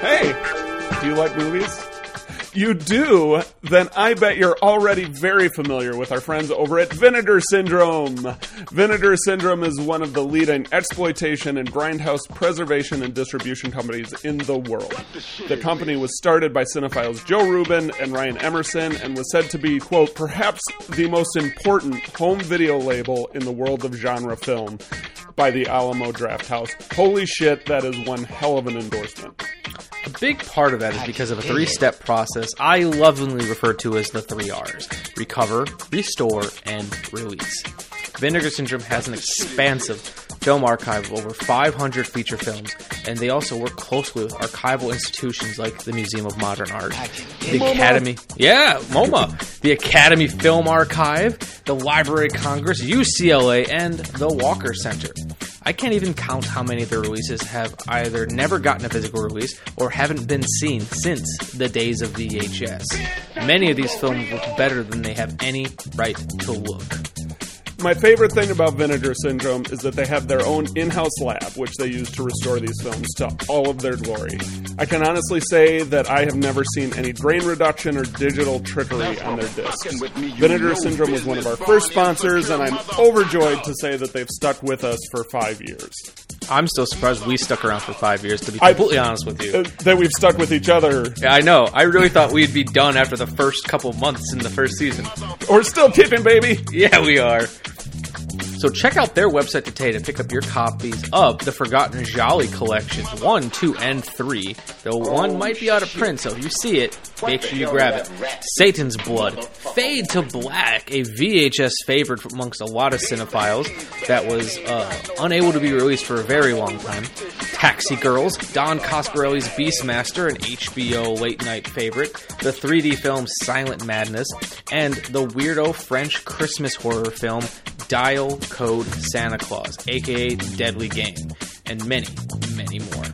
Hey, do you like movies? You do? Then I bet you're already very familiar with our friends over at Vinegar Syndrome. Vinegar Syndrome is one of the leading exploitation and grindhouse preservation and distribution companies in the world. The company was started by cinephiles Joe Rubin and Ryan Emerson and was said to be, quote, perhaps the most important home video label in the world of genre film by the Alamo Drafthouse. Holy shit, that is one hell of an endorsement. A big part of that is because of a three step process I lovingly refer to as the three R's recover, restore, and release. Vinegar Syndrome has an expansive film archive of over 500 feature films, and they also work closely with archival institutions like the Museum of Modern Art, the Academy, yeah, MoMA, the Academy Film Archive, the Library of Congress, UCLA, and the Walker Center. I can't even count how many of their releases have either never gotten a physical release or haven't been seen since the days of VHS. Many of these films look better than they have any right to look. My favorite thing about Vinegar Syndrome is that they have their own in house lab, which they use to restore these films to all of their glory. I can honestly say that I have never seen any grain reduction or digital trickery on their discs. Vinegar Syndrome was one of our first sponsors, and I'm overjoyed to say that they've stuck with us for five years. I'm still surprised we stuck around for five years, to be I- completely honest with you. Uh, That we've stuck with each other. Yeah, I know. I really thought we'd be done after the first couple months in the first season. We're still kicking, baby! Yeah, we are. So check out their website today to pick up your copies of the Forgotten Gialli collections 1, 2, and 3. Though one might be out of print, so if you see it, make sure you grab it. Satan's Blood, Fade to Black, a VHS favorite amongst a lot of cinephiles that was uh, unable to be released for a very long time. Taxi Girls, Don Coscarelli's Beastmaster, an HBO late night favorite, the 3D film Silent Madness, and the weirdo French Christmas horror film Dial Code Santa Claus, aka Deadly Game, and many, many more.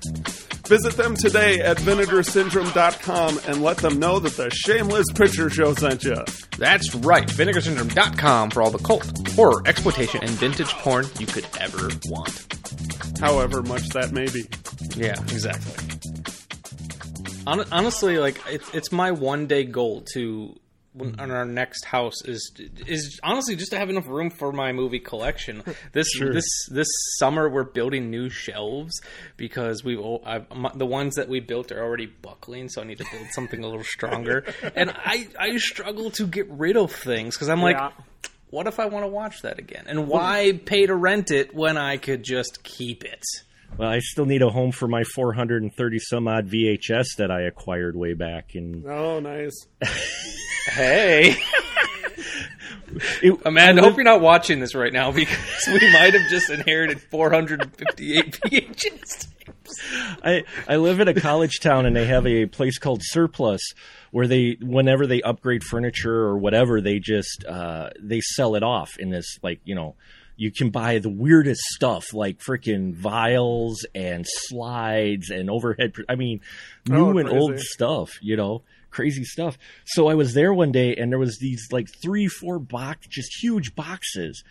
Visit them today at vinegarsyndrome.com and let them know that the Shameless Picture Show sent you. That's right, vinegarsyndrome.com for all the cult, horror, exploitation, and vintage porn you could ever want. However much that may be. Yeah, exactly. Honestly, like it's it's my one day goal to Mm-hmm. on our next house is is honestly just to have enough room for my movie collection. This this this summer we're building new shelves because we the ones that we built are already buckling, so I need to build something a little stronger. and I I struggle to get rid of things because I'm like. Yeah. What if I want to watch that again? And why pay to rent it when I could just keep it? Well, I still need a home for my 430 some odd VHS that I acquired way back in. Oh, nice. Hey, It, Amanda, I hope you're not watching this right now because we might have just inherited 458 VHS. I I live in a college town and they have a place called Surplus where they whenever they upgrade furniture or whatever they just uh, they sell it off in this like you know you can buy the weirdest stuff like freaking vials and slides and overhead pr- I mean new Oh, and old stuff you know crazy stuff so I was there one day and there was these like three four box just huge boxes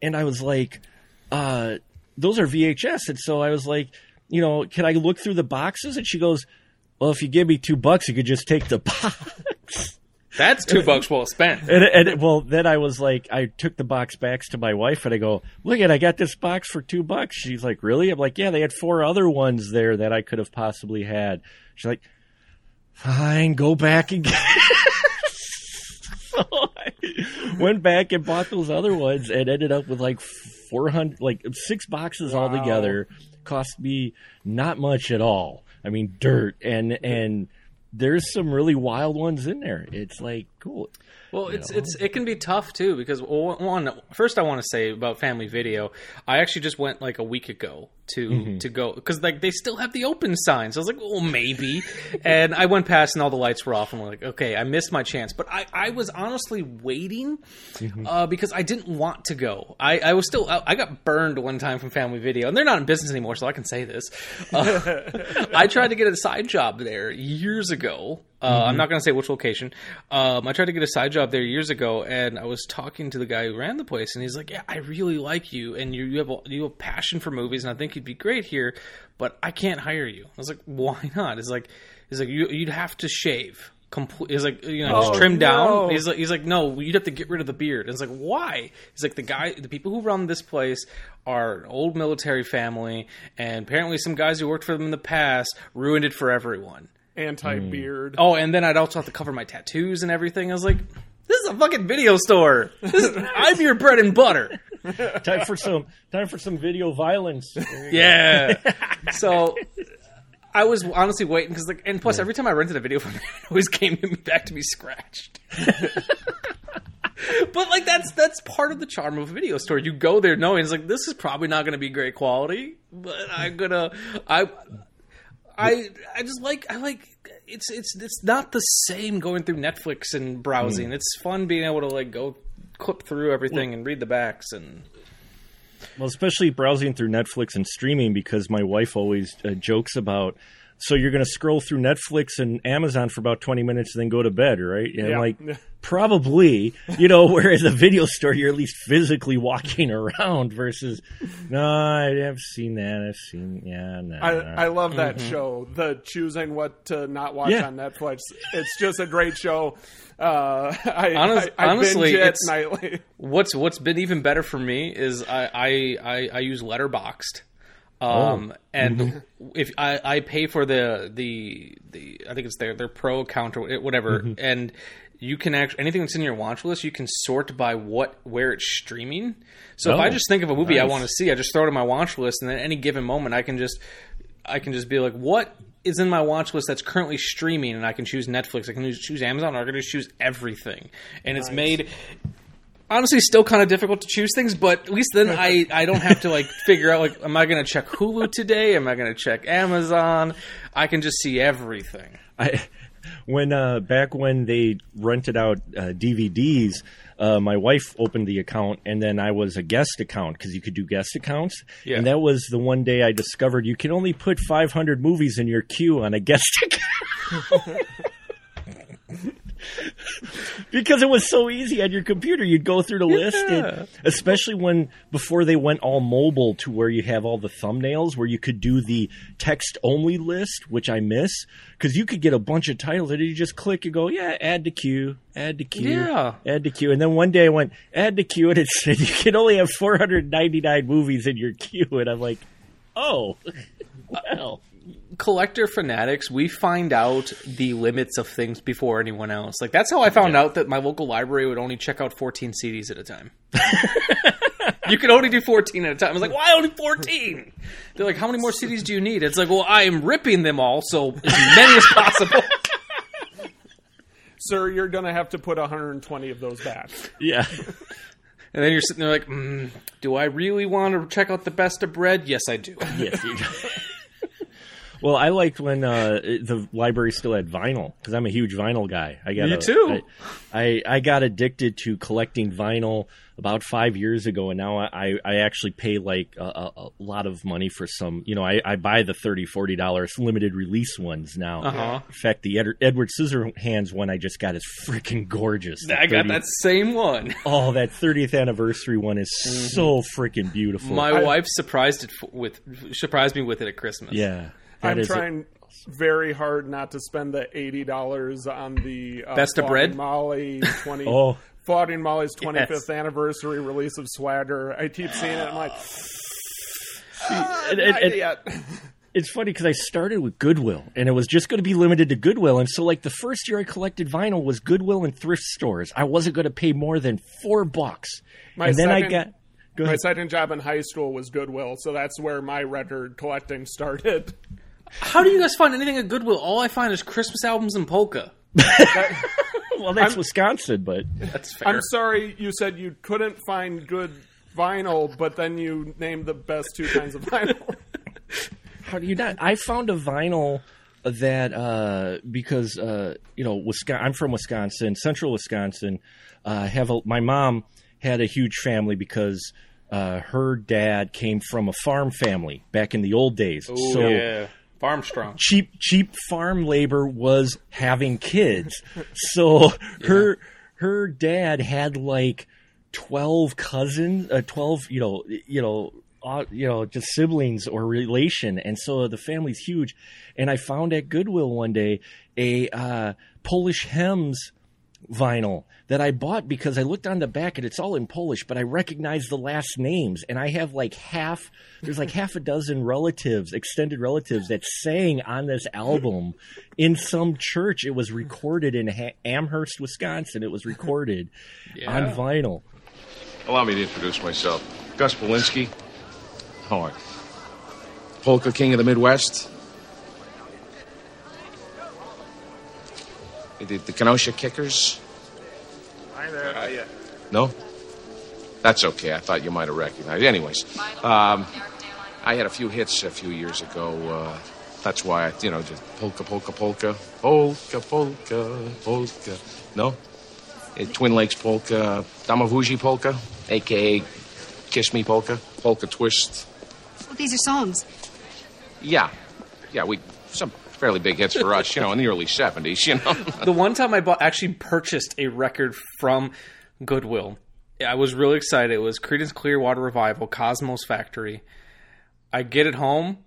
and I was like uh those are VHS. And so I was like, you know, can I look through the boxes? And she goes, well, if you give me two bucks, you could just take the box. That's two bucks well spent. And, and well, then I was like, I took the box back to my wife and I go, look at, I got this box for two bucks. She's like, really? I'm like, yeah, they had four other ones there that I could have possibly had. She's like, fine, go back and get so I went back and bought those other ones and ended up with like 400 like six boxes Wow. altogether cost me not much at all i mean dirt and and there's some really wild ones in there. It's like cool. Well, it's it's it can be tough too because well, one first I want to say about Family Video, I actually just went like a week ago to to go because like they still have the open signs. I was like, well, maybe, and I went past and all the lights were off, and I'm like, okay, I missed my chance. But I I was honestly waiting uh, because I didn't want to go. I I was still I, I got burned one time from Family Video, and they're not in business anymore, so I can say this. Uh, I tried to get a side job there years ago Uh, I'm not going to say which location. Um, I tried to get a side job there years ago, and I was talking to the guy who ran the place, and he's like, "Yeah, I really like you, and you, you have a, you have passion for movies, and I think you'd be great here, but I can't hire you." I was like, "Why not?" It's like, "He's like, you, you'd have to shave." Complete. He's like, you know, just Oh, trim no. down. He's like, he's like, no, you'd have to get rid of the beard. It's like, why? He's like, the guy, the people who run this place are an old military family, and apparently some guys who worked for them in the past ruined it for everyone. Anti beard. Oh, and then I'd also have to cover my tattoos and everything. I was like, this is a fucking video store. This is, I'm your bread and butter. time for some time for some video violence. Yeah. so I was honestly waiting because, like, and plus, every time I rented a video from him, it always came back to be scratched. but like, that's that's part of the charm of a video store. You go there knowing it's like this is probably not going to be great quality, but I'm gonna I. I I just like I like it's it's it's not the same going through Netflix and browsing. Hmm. It's fun being able to like go clip through everything and read the backs and Well, especially browsing through Netflix and streaming because my wife always uh, jokes about. So you're going to scroll through Netflix and Amazon for about 20 minutes and then go to bed, right? And Yeah. Like, probably, you know, whereas a video store, you're at least physically walking around versus, no, I have seen that. I've seen, yeah, no. I, I love that Mm-hmm. show. The choosing what to not watch Yeah. on Netflix. It's just a great show. Uh, I, Honest- I, I honestly, it it's- nightly. What's what's been even better for me is I I, I, I use Letterboxd, um, and if I, I pay for the the the I think it's their their pro account or whatever, and you can actually anything that's in your watch list you can sort by what where it's streaming. So if I Oh, just think of a movie I want to see, I just throw it in my watch list, and then at any given moment I can just I can just be like, what is in my watch list that's currently streaming, and I can choose Netflix, I can choose- Amazon, or I can just choose everything, and it's made honestly still kind of difficult to choose things, but at least then I I don't have to like figure out like, am I going to check Hulu today? Am I going to check Amazon? I can just see everything. I, when uh, back when they rented out uh, DVDs, uh, my wife opened the account, and then I was a guest account because you could do guest accounts. Yeah. And that was the one day I discovered you can only put 500 movies in your queue on a guest account. because it was so easy on your computer. You'd go through the list, and, especially when before they went all mobile to where you have all the thumbnails, where you could do the text only list, which I miss because you could get a bunch of titles and you just click and go, yeah, add to queue, add to queue, Yeah. add to queue. And then one day I went, add to queue, and it said you can only have 499 movies in your queue. And I'm like, oh, well. Collector fanatics, we find out the limits of things before anyone else. Like that's how I found out that my local library would only check out 14 CDs at a time. you could only do 14 at a time. I was like, why only 14? They're like, how many more CDs do you need? It's like, well, I am ripping them all, so as many as possible. Sir, you're going to have to put 120 of those back. Yeah. And then you're sitting there like, mm, do I really want to check out the best of bread? Yes, I do. Yes, you do. Well, I liked when uh, the library still had vinyl because I'm a huge vinyl guy. I got a- too. I, I I got addicted to collecting vinyl about five years ago, and now I I actually pay like a, a, lot of money for some. You know, I, I buy the 30 40 dollars limited release ones now. Uh-huh. In fact, the Ed, Edward Scissorhands one I just got is freaking gorgeous. The I got that same one. Oh, that 30th anniversary one is so freaking beautiful. My I- wife surprised it f- with surprised me with it at Christmas. yeah. That I'm is a- trying very hard not to spend the $80 on the uh, Best of Flogging Bread? Molly 20. Oh. Flogging Molly's 25th Yes. anniversary release of Swagger. I keep seeing it. I'm like, and- and- not and- yet. it's funny because I started with Goodwill, and it was just going to be limited to Goodwill. And so, like the first year I collected vinyl was Goodwill and thrift stores. I wasn't going to pay more than four bucks. My and then I got go My second job in high school was Goodwill, so that's where my record collecting started. How do you guys find anything at Goodwill? All I find is Christmas albums and polka. well, that's Wisconsin, but That's fair. I'm sorry you said you couldn't find good vinyl, but then you named the best two kinds of vinyl. how do you not? I found a vinyl that uh, because uh, you know Wisconsin, I'm from Wisconsin, central Wisconsin. Uh, have a, my mom had a huge family because uh, her dad came from a farm family back in the old days. so yeah. Farmstrong. cheap cheap farm labor was having kids. So her her dad had like twelve cousins, uh, twelve you know you know. Uh, you know, just siblings or relation, and so the family's huge. And I found at Goodwill one day a uh, Polish hymns vinyl that I bought because I looked on the back and it's all in Polish, but I recognize the last names. And I have like half, there's like half a dozen relatives, extended relatives that sang on this album in some church. It was recorded in ha- Amherst, Wisconsin. It was recorded on vinyl. Allow me to introduce myself. Gus Polinski. How are you? Polka King of the Midwest. The, the Kenosha Kickers. Hi there. No? That's okay. I thought you might have recognized. Anyways, um, I had a few hits a few years ago. Uh, that's why I, you know, just polka, polka, polka, polka, polka, polka. No? Uh, Twin Lakes polka, Damavuji polka, aka Kiss Me polka, polka twist. Well, these are songs. Yeah, yeah, we some fairly big hits for us, you know, in the early '70s, you know. The one time I bought, actually purchased a record from Goodwill, I was really excited. It was Creedence Clearwater Revival, Cosmo's Factory. I get it home.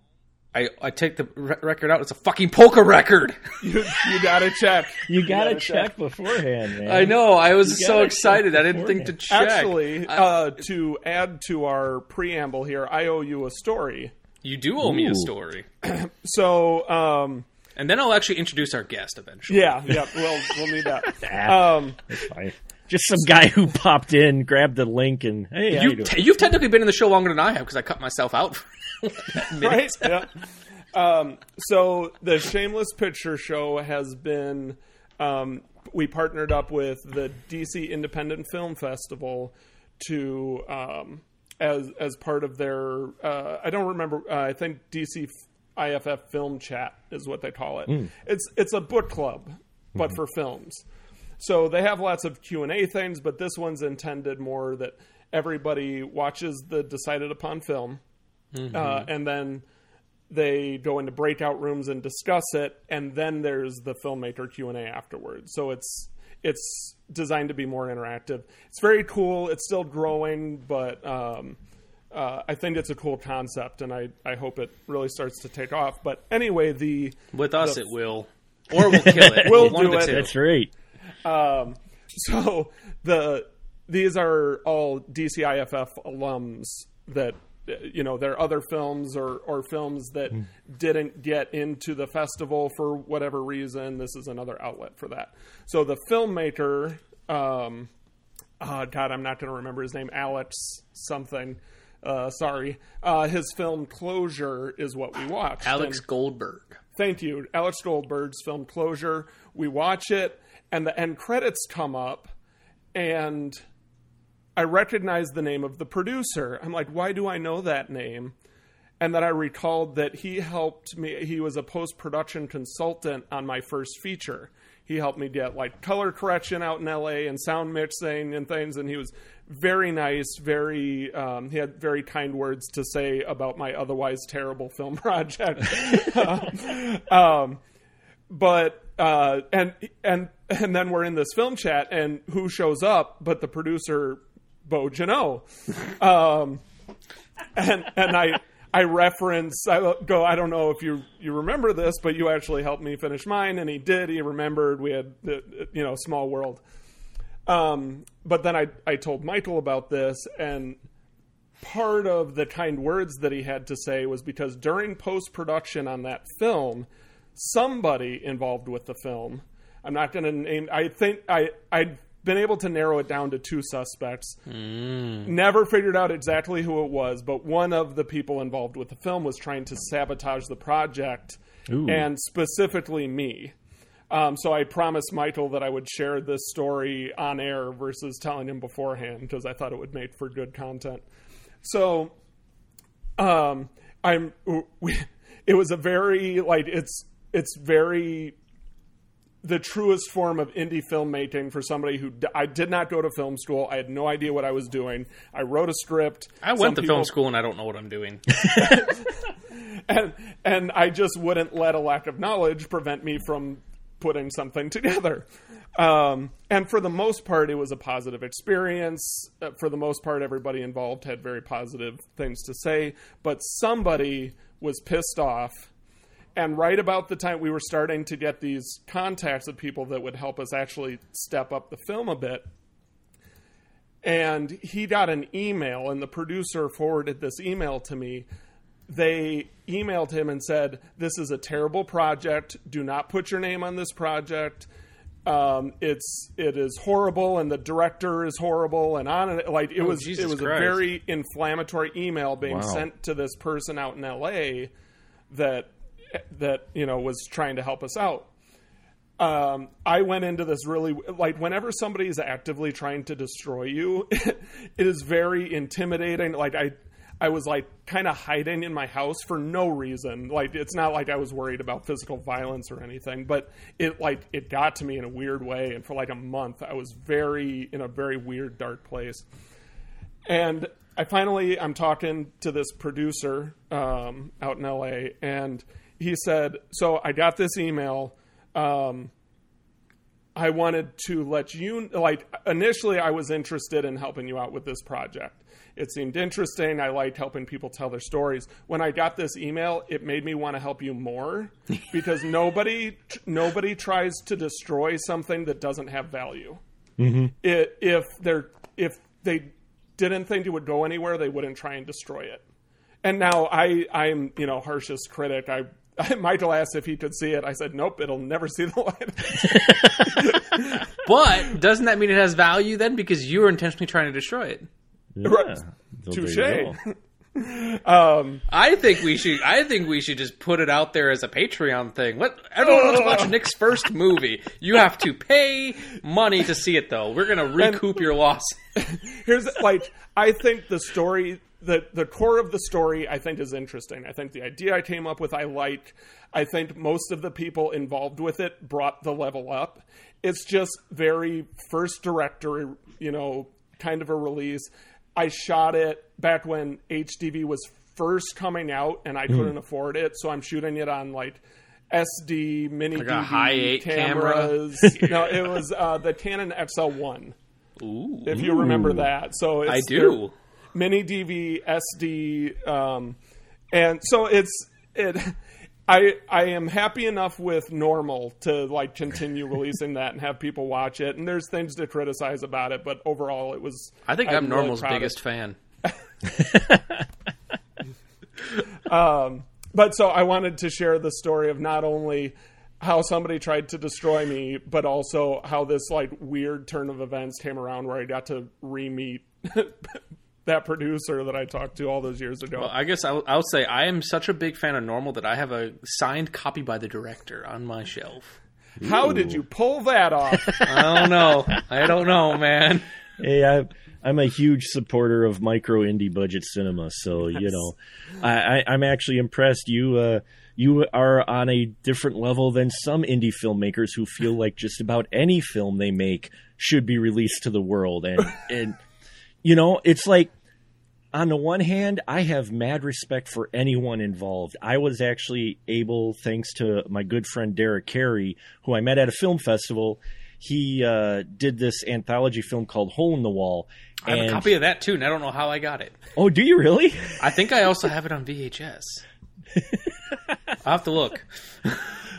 I, I take the re- record out. It's a fucking polka record. You, you gotta check. You gotta gotta check beforehand, man. I know. I was so excited. I didn't think to check. Actually, uh, to add to our preamble here, I owe you a story. You do owe me a Ooh. story, So, um, and then I'll actually introduce our guest eventually. yeah, yeah, we'll we'll need that. Ah, Um, that's fine. Just some guy who popped in, grabbed the link, and hey, how you You, doing? t- you've technically been in the show longer than I have because I cut myself out. For that minute. right? yeah. Um, so the Shameless Picture Show has been. Um, we partnered up with the DC Independent Film Festival to um, as as part of their. Uh, I don't remember. Uh, I think DC IFF Film Chat is what they call it. It's it's a book club, but for films. So they have lots of Q and A things, but this one's intended more that everybody watches the decided upon film, uh, and then they go into breakout rooms and discuss it, and then there's the filmmaker Q and A afterwards. So it's it's designed to be more interactive. It's very cool. It's still growing, but um, uh, I think it's a cool concept, and I, I hope it really starts to take off. But anyway, the With us, The- it will, or we'll kill it. We'll do it. That's right. so the these are all DCIFF alums that you know they're other films or or films that didn't get into the festival for whatever reason. This is another outlet for that. So the filmmaker, um, oh God, I'm not going to remember his name. Alex something. Uh, sorry, uh, his film Closure is what we watched. Alex And- Goldberg. Thank you. Alex Goldberg's film Closure. We watch it, and the end credits come up, and I recognized the name of the producer. I'm like, why do I know that name? And then I recalled that he helped me, he was a post production consultant on my first feature. He helped me get like color correction out in LA and sound mixing and things, and he was very nice, very, um, he had very kind words to say about my otherwise terrible film project. um, but uh, and and and then we're in this film chat, and who shows up? But the producer, Bo Jano. Um, and and I I reference I go I don't know if you you remember this, but you actually helped me finish mine, and he did. He remembered. We had you know small world. Um, but then I I told Michael about this, and part of the kind words that he had to say was because during post production on that film, somebody involved with the film. I'm not going to name. I think I I'd been able to narrow it down to two suspects. Never figured out exactly who it was, but one of the people involved with the film was trying to sabotage the project, Ooh. and specifically me. Um, so I promised Michael that I would share this story on air versus telling him beforehand because I thought it would make for good content. So, um, I'm. We, it was a very like it's it's very the truest form of indie filmmaking for somebody who d- I did not go to film school. I had no idea what I was doing. I wrote a script. I Some went to people- film school and I don't know what I'm doing. and and I just wouldn't let a lack of knowledge prevent me from putting something together. Um, and for the most part, it was a positive experience. Uh, for the most part, everybody involved had very positive things to say, but somebody was pissed off. And right about the time we were starting to get these contacts of people that would help us actually step up the film a bit, and he got an email, and the producer forwarded this email to me. They emailed him and said, This is a terrible project. Do not put your name on this project. Um, it's it is horrible, and the director is horrible, and on and like it Oh, was Jesus it was Christ. a very inflammatory email being Wow. sent to this person out in L.A. that that you know was trying to help us out um, I went into this really like whenever somebody is actively trying to destroy you, it is very intimidating. Like I, I was like kind of hiding in my house for no reason. Like it's not like I was worried about physical violence or anything, but it like it got to me in a weird way, and for like a month I was very in a very weird dark place. And I finally, I'm talking to this producer um, out in LA, and he said, "So I got this email. Um, I wanted to let you like. Initially, I was interested in helping you out with this project. It seemed interesting. I liked helping people tell their stories. When I got this email, it made me want to help you more because nobody nobody tries to destroy something that doesn't have value it, if they're if they didn't think it would go anywhere, they wouldn't try and destroy it. And now I I'm you know harshest critic. I Michael asked if he could see it. I said nope, it'll never see the light. But doesn't that mean it has value then? Because you were intentionally trying to destroy it. Yeah. Right. So Touche. you go. Um, I think we should. I think we should just put it out there as a Patreon thing. Let everyone wants to watch Nick's first movie. You have to pay money to see it, though. We're gonna recoup your loss. Here's like I think the story the the core of the story I think is interesting. I think the idea I came up with I like. I think most of the people involved with it brought the level up. It's just very first director, you know, kind of a release. I shot it back when HDV was first coming out and I couldn't afford it, so I'm shooting it on like SD mini a DV high eight camera? cameras. no, it was uh, the Canon XL1 Ooh, if you remember that. So it's I do. Mini DV, SD, um, and so it's it. I I am happy enough with normal to like continue releasing that and have people watch it. And there's things to criticize about it, but overall it was. I think I'm, really Normal's of biggest fan. But so I wanted to share the story of not only how somebody tried to destroy me, but also how this like weird turn of events came around where I got to re-meet that producer that I talked to all those years ago. Well, I guess I'll, I'll say I am such a big fan of Normal that I have a signed copy by the director on my shelf. how did you pull that off? I don't know. I don't know, man. Hey, I, I'm a huge supporter of micro indie budget cinema, so you know, I, I, I'm actually impressed. You uh, you are on a different level than some indie filmmakers who feel like just about any film they make should be released to the world, and and you know, it's like on the one hand, I have mad respect for anyone involved. I was actually able, thanks to my good friend Derek Carey, who I met at a film festival. He uh, did this anthology film called Hole in the Wall. I have a copy of that too, and I don't know how I got it. Oh, do you really? I think I also have it on VHS. I'll have to look.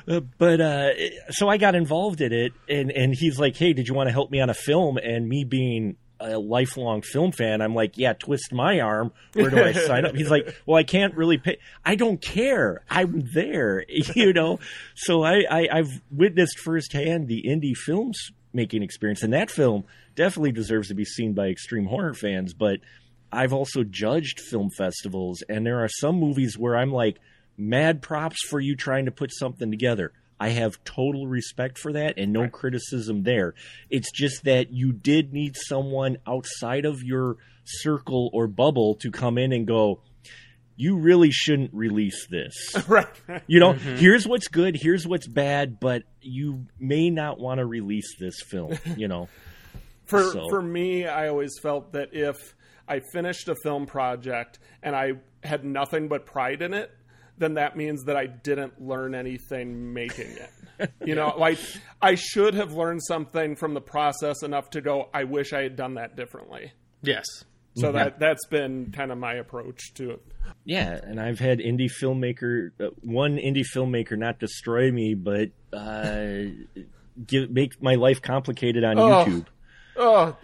Uh, but uh, so I got involved in it, and and he's like, "Hey, did you want to help me on a film?" And me being a lifelong film fan, I'm like, "Yeah, twist my arm. Where do I sign up?" He's like, "Well, I can't really pay. I don't care. I'm there, you know." So I, I I've witnessed firsthand the indie films making experience, and that film definitely deserves to be seen by extreme horror fans. But I've also judged film festivals, and there are some movies where I'm like, mad props for you trying to put something together. I have total respect for that and no criticism there. It's just that you did need someone outside of your circle or bubble to come in and go, you really shouldn't release this. right. You know, mm-hmm. here's what's good, here's what's bad, but you may not want to release this film, you know. For So- for me, I always felt that if I finished a film project and I had nothing but pride in it, then that means that I didn't learn anything making it. You know, like I should have learned something from the process enough to go, I wish I had done that differently. Yes. So that that's been kind of my approach to it. Yeah, and I've had indie filmmaker, uh, one indie filmmaker, not destroy me, but uh, give, make my life complicated on YouTube. Oh,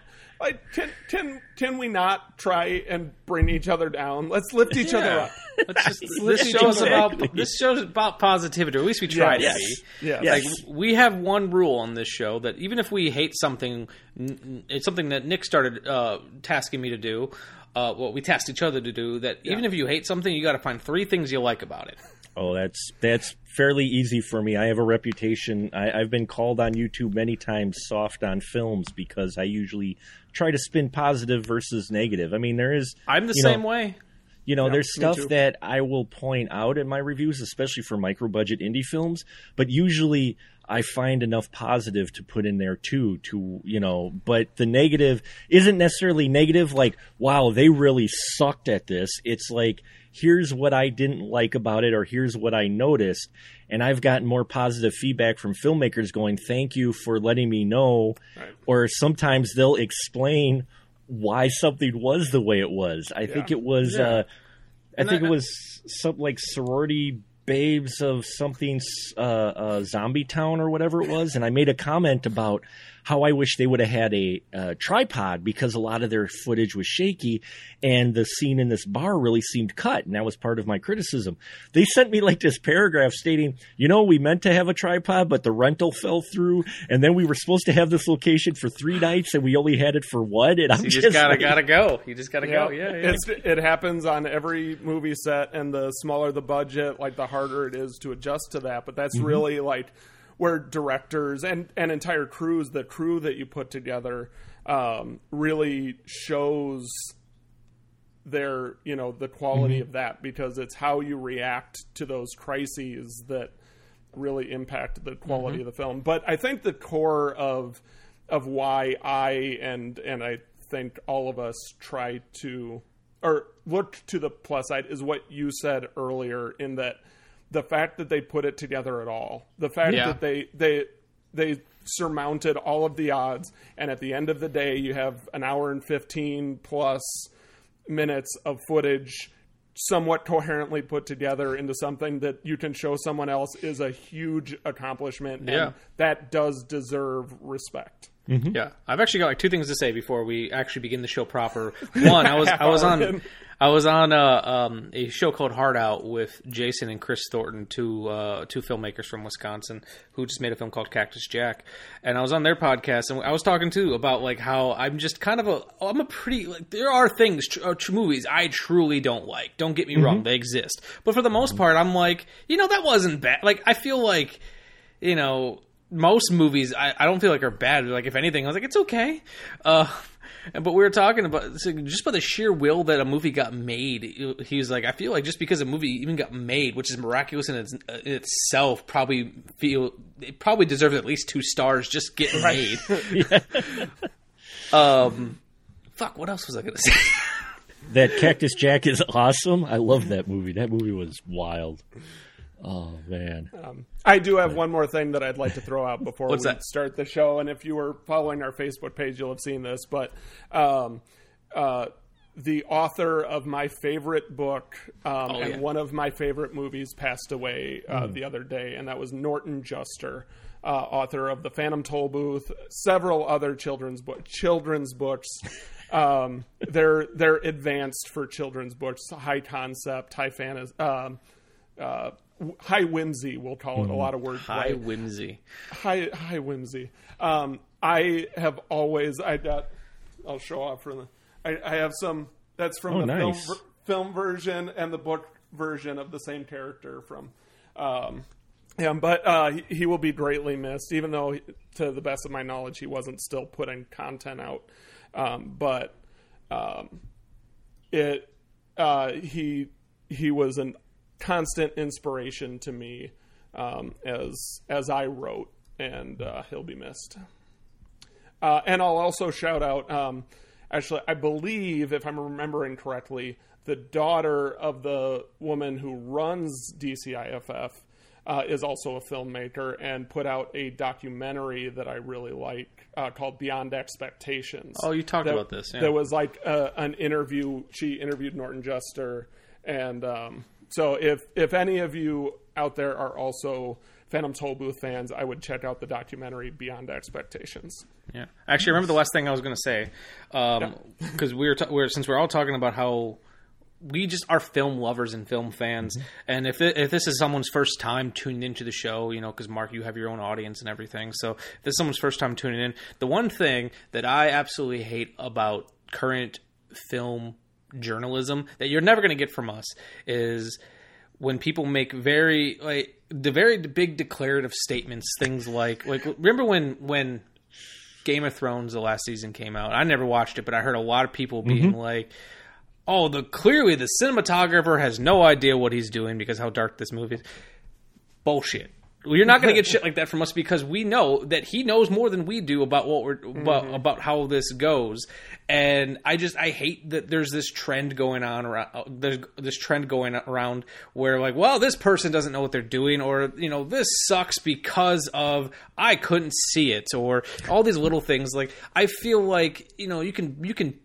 like can can can we not try and bring each other down? Let's lift each other up. Let's just, this shows about this shows about positivity. Or at least we try Yes. to be. Yes. Like we have one rule on this show that even if we hate something, n- n- it's something that Nick started uh, tasking me to do. Uh, well, we tasked each other to do that. Even if you hate something, you got to find three things you like about it. Oh, that's that's fairly easy for me. I have a reputation. I, I've been called on YouTube many times soft on films because I usually try to spin positive versus negative. I mean, there is I'm the you know, same way. You know, there's stuff too. that I will point out in my reviews, especially for micro budget indie films, but usually I find enough positive to put in there too, to, you know, but the negative isn't necessarily negative like, wow, they really sucked at this. It's like, here's what I didn't like about it or here's what I noticed. And I've gotten more positive feedback from filmmakers going, thank you for letting me know. Or sometimes they'll explain why something was the way it was. I think it was, uh, I think I- it was some like sorority babes of something, uh, uh, zombie town or whatever it was. And I made a comment about how I wish they would have had a uh, tripod because a lot of their footage was shaky and the scene in this bar really seemed cut. And that was part of my criticism. They sent me like this paragraph stating, you know, we meant to have a tripod, but the rental fell through. And then we were supposed to have this location for three nights and we only had it for one. And I'm You just, just gotta like, gotta go. You just gotta go. Yeah, yeah. It's, it happens on every movie set, and the smaller the budget, like the harder it is to adjust to that. But that's really like where directors and, and entire crews, the crew that you put together, um, really shows their you know the quality of that because it's how you react to those crises that really impact the quality of the film. But I think the core of of why I and and I think all of us try to or look to the plus side is what you said earlier in that the fact that they put it together at all, the fact Yeah. that they they they surmounted all of the odds, and at the end of the day, you have an hour and fifteen plus minutes of footage somewhat coherently put together into something that you can show someone else is a huge accomplishment Yeah. and that does deserve respect. Mm-hmm. Yeah, I've actually got like two things to say before we actually begin the show proper. One, I was I was on. I was on uh, um, a show called Hard Out with Jason and Chris Thornton, two uh, two filmmakers from Wisconsin who just made a film called Cactus Jack, and I was on their podcast and I was talking too about like how I'm just kind of a I'm a pretty like there are things tr- uh, tr- movies I truly don't like. Don't get me wrong, they exist, but for the most part, I'm like you know that wasn't bad. Like I feel like you know, most movies I, I don't feel like are bad. Like if anything, I was like, it's okay. Uh, and- but we were talking about so just by the sheer will that a movie got made. He was like, I feel like just because a movie even got made, which is miraculous in, its, in itself, probably feel it probably deserves at least two stars just getting made. um, fuck. What else was I gonna say? that Cactus Jack is awesome. I love that movie. That movie was wild. Oh man. I do have one more thing that I'd like to throw out before we that? start the show. And if you were following our Facebook page, you'll have seen this. But um, uh, the author of my favorite book um, and Oh, yeah. one of my favorite movies passed away uh, Hmm. the other day, and that was Norton Juster, uh, author of The Phantom Tollbooth, several other children's book, children's books. Um, they're they're advanced for children's books, high concept, high fantasy. Um, uh, high whimsy, we'll call it. A lot of wordplay High whimsy. high high whimsy. Um, I have always I got. I'll show off from the. I, I have some. That's from Oh, the film nice. ver- film version and the book version of the same character from. Um, yeah, but uh, he, he will be greatly missed, even though, he- to the best of my knowledge, he wasn't still putting content out. Um, but um, it uh, he he was a constant inspiration to me um, as as I wrote, and uh, he'll be missed. Uh, and I'll also shout out. Um, actually, I believe, if I'm remembering correctly, the daughter of the woman who runs DCIFF uh, is also a filmmaker and put out a documentary that I really like uh, called Beyond Expectations. Oh, you talked that, about this. Yeah. There was like uh, an interview. She interviewed Norton Juster, and um, so if if any of you out there are also Phantom Tollbooth fans, I would check out the documentary Beyond Expectations. Yeah, actually, I remember the last thing I was going to say because um, we were, ta- we were since we're all talking about how we just are film lovers and film fans. Mm-hmm. And if it, if this is someone's first time tuning into the show, you know, because Mark, you have your own audience and everything. So if this is someone's first time tuning in, the one thing that I absolutely hate about current film journalism that you're never going to get from us is when people make very like the very big declarative statements, things like like remember when when Game of Thrones the last season came out. I never watched it, but I heard a lot of people being mm-hmm. like oh, the clearly the cinematographer has no idea what he's doing because how dark this movie is. Bullshit. You're not going to get shit like that from us because we know that he knows more than we do about what we're about, mm-hmm. about how this goes. And I just I hate that there's this trend going on around there's this trend going around where like, well, this person doesn't know what they're doing or you know, this sucks because of I couldn't see it or all these little things like I feel like, you know, you can you can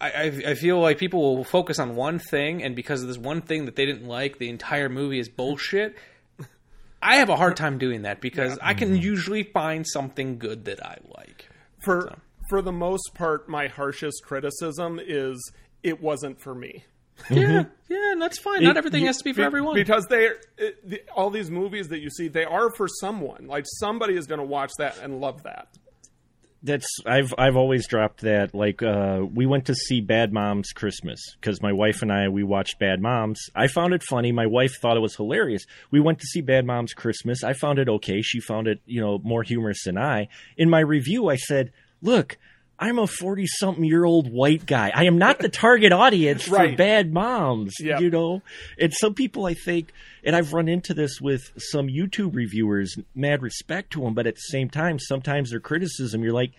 I, I feel like people will focus on one thing, and because of this one thing that they didn't like, the entire movie is bullshit. I have a hard time doing that because yeah. I can mm-hmm. usually find something good that I like. For so. for the most part, my harshest criticism is it wasn't for me. yeah, mm-hmm. yeah, that's fine. Not everything you, has to be for be, everyone. Because they, the, all these movies that you see, they are for someone. Like somebody is going to watch that and love that that's I've I've always dropped that. Like uh, we went to see Bad Moms Christmas because my wife and I we watched Bad Moms. I found it funny. My wife thought it was hilarious. We went to see Bad Moms Christmas. I found it okay. She found it you know more humorous than I. In my review, I said, "Look, I'm a 40 something year old white guy. I am not the target audience right. for bad moms, yep. you know? And some people, I think, and I've run into this with some YouTube reviewers, mad respect to them, but at the same time, sometimes their criticism, you're like,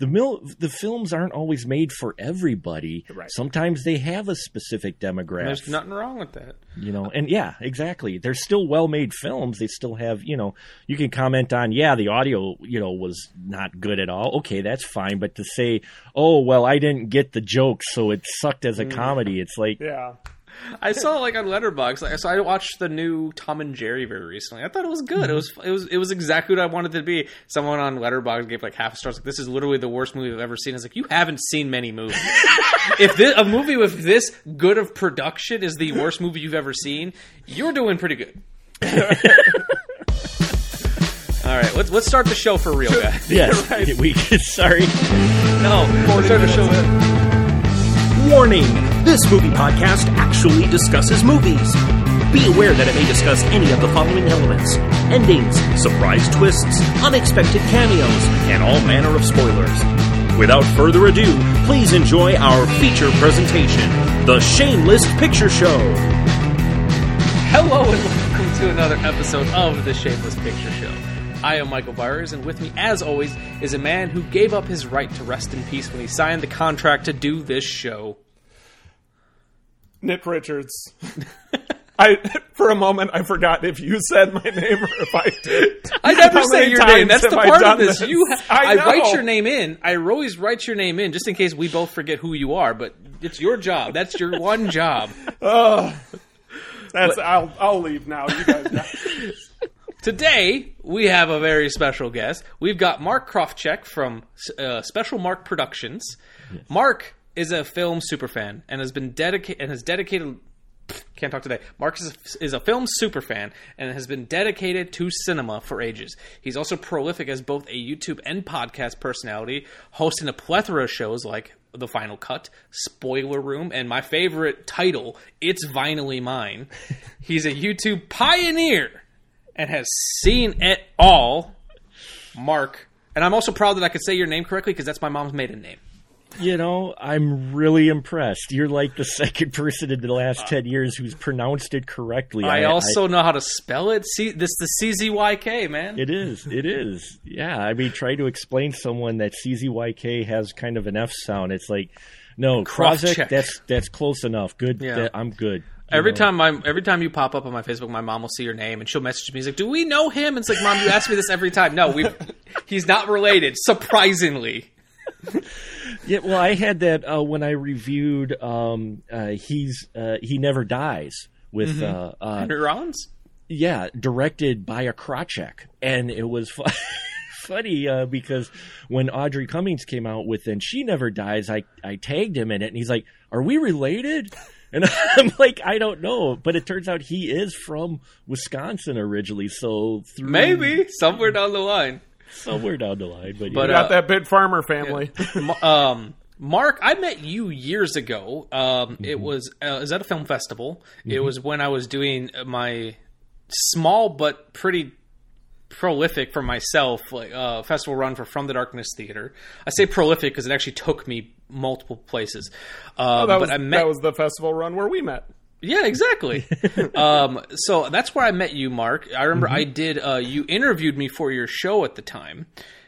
the mil- the films aren't always made for everybody. Right. Sometimes they have a specific demographic. there's nothing wrong with that. You know, and yeah, exactly. They're still well made films. They still have, you know, you can comment on, yeah, the audio, you know, was not good at all. Okay, that's fine. But to say, oh, well, I didn't get the joke, so it sucked as a mm. comedy, it's like, yeah. I saw like on Letterboxd. Like, so I watched the new Tom and Jerry very recently. I thought it was good. Mm-hmm. It was it was it was exactly what I wanted it to be. Someone on Letterboxd gave like half a star. Like this is literally the worst movie I've ever seen. It's like you haven't seen many movies. if this, a movie with this good of production is the worst movie you've ever seen, you're doing pretty good. All right, let's let's start the show for real, guys. Yes, right. we sorry. No, let's start the show. Warning! This movie podcast actually discusses movies. Be aware that it may discuss any of the following elements endings, surprise twists, unexpected cameos, and all manner of spoilers. Without further ado, please enjoy our feature presentation The Shameless Picture Show. Hello, and welcome to another episode of The Shameless Picture Show. I am Michael Byers, and with me, as always, is a man who gave up his right to rest in peace when he signed the contract to do this show. Nick Richards. I for a moment I forgot if you said my name or if I did. I never say your name. That's the part of this. this. You, ha- I, I, write your name in. I always write your name in just in case we both forget who you are. But it's your job. That's your one job. Oh, that's. But, I'll I'll leave now. You guys. Today, we have a very special guest. We've got Mark Krawczyk from uh, Special Mark Productions. Yes. Mark is a film superfan and has been dedicated and has dedicated can't talk today. Mark is a, is a film superfan and has been dedicated to cinema for ages. He's also prolific as both a YouTube and podcast personality, hosting a plethora of shows like The Final Cut, Spoiler Room, and my favorite title, It's Vinily Mine. He's a YouTube pioneer and has seen it all, Mark. And I'm also proud that I could say your name correctly because that's my mom's maiden name. You know, I'm really impressed. You're like the second person in the last uh, ten years who's pronounced it correctly. I, I also I, know how to spell it. See, this the CZYK man. It is. It is. Yeah. I mean, try to explain to someone that CZYK has kind of an F sound. It's like No, Krozek, that's that's close enough. Good. Yeah. that- I'm good. Every know? time my every time you pop up on my Facebook, my mom will see your name and she'll message me. She's like, "Do we know him?" And it's like, "Mom, you ask me this every time." No, we he's not related. Surprisingly, Yeah, well, I had that uh, when I reviewed. Um, uh, he's uh, he never dies with uh, uh, Henry Rollins. yeah, directed by a Krawczyk, and it was fu- funny uh, because when Audrey Cummings came out with "and she never dies," I I tagged him in it, and he's like, "Are we related?" And I'm like, I don't know, but it turns out he is from Wisconsin originally, so through Maybe somewhere down the line. somewhere down the line. But, But, yeah. Got uh, that bit farmer family. Ma- um, Mark, I met you years ago. Um, It was uh, it was at a film festival. It was when I was doing my small but pretty prolific for myself like uh, festival run for From the Darkness Theater. I say prolific because it actually took me multiple places. Um, Oh, that, was, I met that was the festival run where we met. Yeah, exactly. um, so that's where I met you, Mark. I remember I did. Uh, you interviewed me for your show at the time,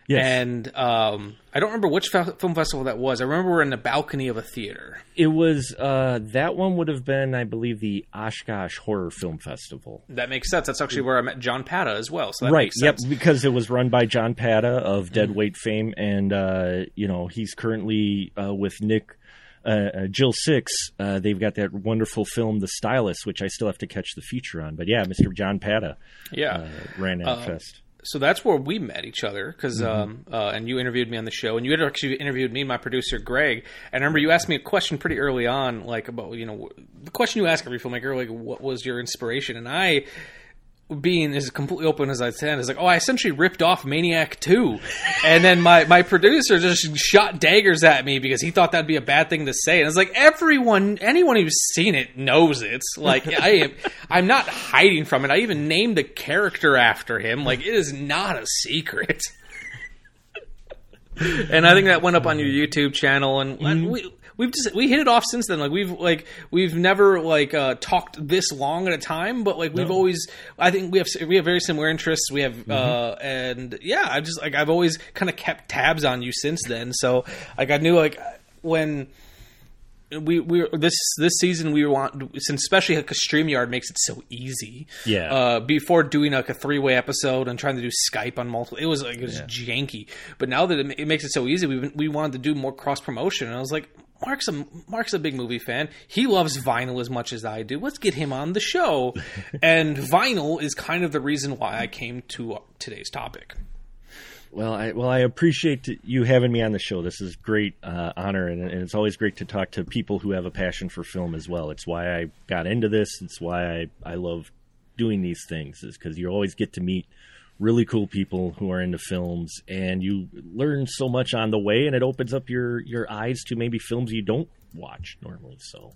Yes. and um, I don't remember which fe- film festival that was. I remember we were in the balcony of a theater. It was uh, that one would have been, I believe, the Oshkosh Horror Film Festival. That makes sense. That's actually where I met John Pata as well. So that right. Yep. Because it was run by John Pata of Dead Weight fame, and uh, you know he's currently uh, with Nick. Uh, uh, Jill Sixx, uh, they've got that wonderful film, The Stylist, which I still have to catch the feature on. But yeah, Mr. John Pata Yeah. uh, ran that fest. so that's where we met each other because Mm-hmm. um, uh, and you interviewed me on the show and you had actually interviewed me and my producer greg and i remember you asked me a question pretty early on like about you know the question you ask every filmmaker like what was your inspiration and i being as completely open as I can, is like, oh, I essentially ripped off Maniac 2. And then my, my producer just shot daggers at me because he thought that'd be a bad thing to say. And it's like, everyone, anyone who's seen it knows it. Like, I am, I'm not hiding from it. I even named a character after him. Like, it is not a secret. and I think that went up on your YouTube channel, and, and mm-hmm. we we've just we hit it off since then. Like we've like we've never like uh, talked this long at a time, but like we've always I think we have we have very similar interests. We have uh, and yeah, I just like I've always kind of kept tabs on you since then. So like I knew like when we we this this season we want since especially like Streamyard makes it so easy. Yeah. Uh, before doing like a three way episode and trying to do Skype on multiple, it was like it was janky. But now that it, it makes it so easy, we we wanted to do more cross promotion. And I was like, Mark's a Mark's a big movie fan. He loves vinyl as much as I do. Let's get him on the show. and vinyl is kind of the reason why I came to today's topic. Well, I well I appreciate you having me on the show. This is great uh, honor, and, and it's always great to talk to people who have a passion for film as well. It's why I got into this. It's why I I love doing these things. Is because you always get to meet really cool people who are into films, and you learn so much on the way, and it opens up your your eyes to maybe films you don't watch normally. So,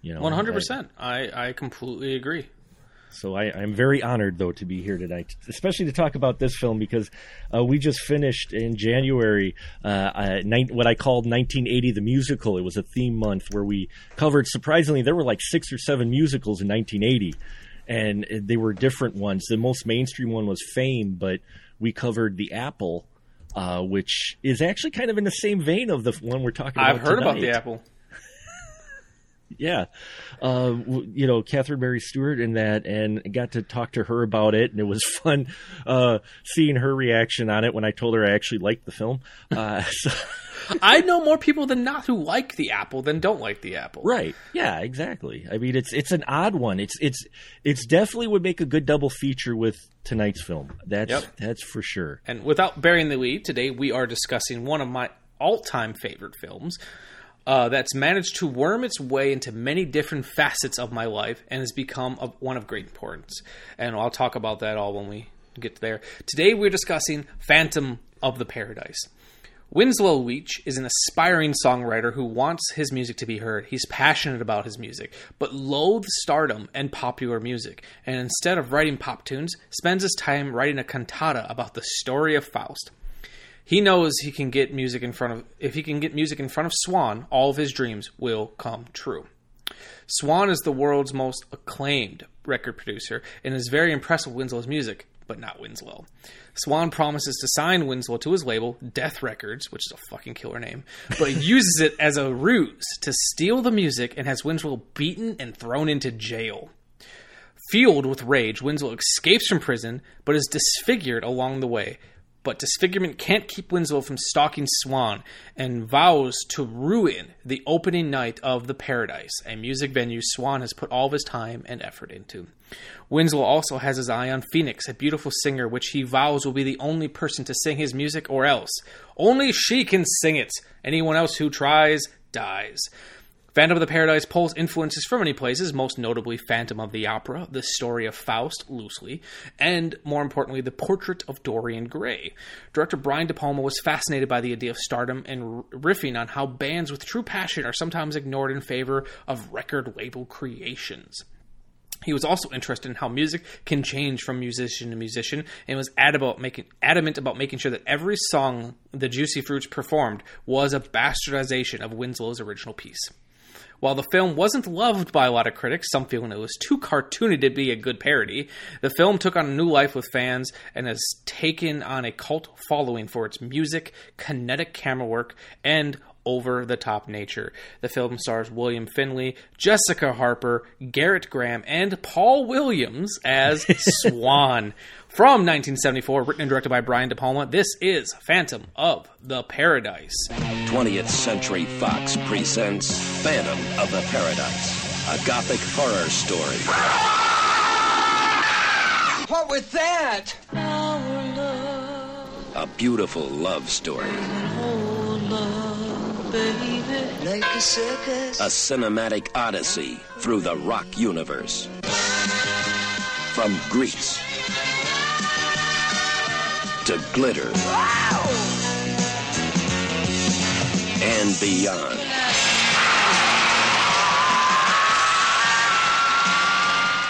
you know, one hundred percent, I I completely agree. so I, I'm very honored, though, to be here tonight, especially to talk about this film because uh, we just finished in January uh, uh, nine, what I called 1980 the musical. It was a theme month where we covered. Surprisingly, there were like six or seven musicals in 1980, and they were different ones. The most mainstream one was Fame, but we covered The Apple. Uh, which is actually kind of in the same vein of the one we're talking about. I've heard about the. Apple. Yeah, uh, you know Catherine Mary Stewart in that, and got to talk to her about it, and it was fun uh, seeing her reaction on it when I told her I actually liked the film. Uh, so, I know more people than not who like the Apple than don't like the Apple. right? Yeah, exactly. I mean, it's it's an odd one. It's it's it's definitely would make a good double feature with tonight's film. That's Yep. that's for sure. And without burying the lead, today we are discussing one of my all-time favorite films uh, that's managed to worm its way into many different facets of my life and has become of one of great importance. And I'll talk about that all when we get there. Today we're discussing Phantom of the Paradise. Winslow Leach is an aspiring songwriter who wants his music to be heard. He's passionate about his music, but loathes stardom and popular music, and instead of writing pop tunes, spends his time writing a cantata about the story of Faust. He knows he can get music in front of if he can get music in front of Swan, all of his dreams will come true. Swan is the world's most acclaimed record producer and is very impressed with Winslow's music, but not Winslow. Swan promises to sign Winslow to his label, Death Records, which is a fucking killer name, but uses it as a ruse to steal the music and has Winslow beaten and thrown into jail. Fueled with rage, Winslow escapes from prison, but is disfigured along the way. But disfigurement can't keep Winslow from stalking Swan and vows to ruin the opening night of The Paradise, a music venue Swan has put all of his time and effort into. Winslow also has his eye on Phoenix, a beautiful singer which he vows will be the only person to sing his music or else. Only she can sing it. Anyone else who tries dies. Phantom of the Paradise pulls influences from many places, most notably Phantom of the Opera, the story of Faust, loosely, and more importantly, the portrait of Dorian Gray. Director Brian De Palma was fascinated by the idea of stardom and riffing on how bands with true passion are sometimes ignored in favor of record label creations. He was also interested in how music can change from musician to musician and was adamant about making, adamant about making sure that every song the Juicy Fruits performed was a bastardization of Winslow's original piece. While the film wasn't loved by a lot of critics, some feeling it was too cartoony to be a good parody, the film took on a new life with fans and has taken on a cult following for its music, kinetic camera work, and over the top nature. The film stars William Finley, Jessica Harper, Gerrit Graham, and Paul Williams as Swan. From 1974, written and directed by Brian De Palma, this is Phantom of the Paradise. 20th Century Fox presents Phantom of the Paradise, a gothic horror story. What was that? A beautiful love story. Like a circus. A cinematic odyssey through the rock universe. From Grease to glitter. And beyond.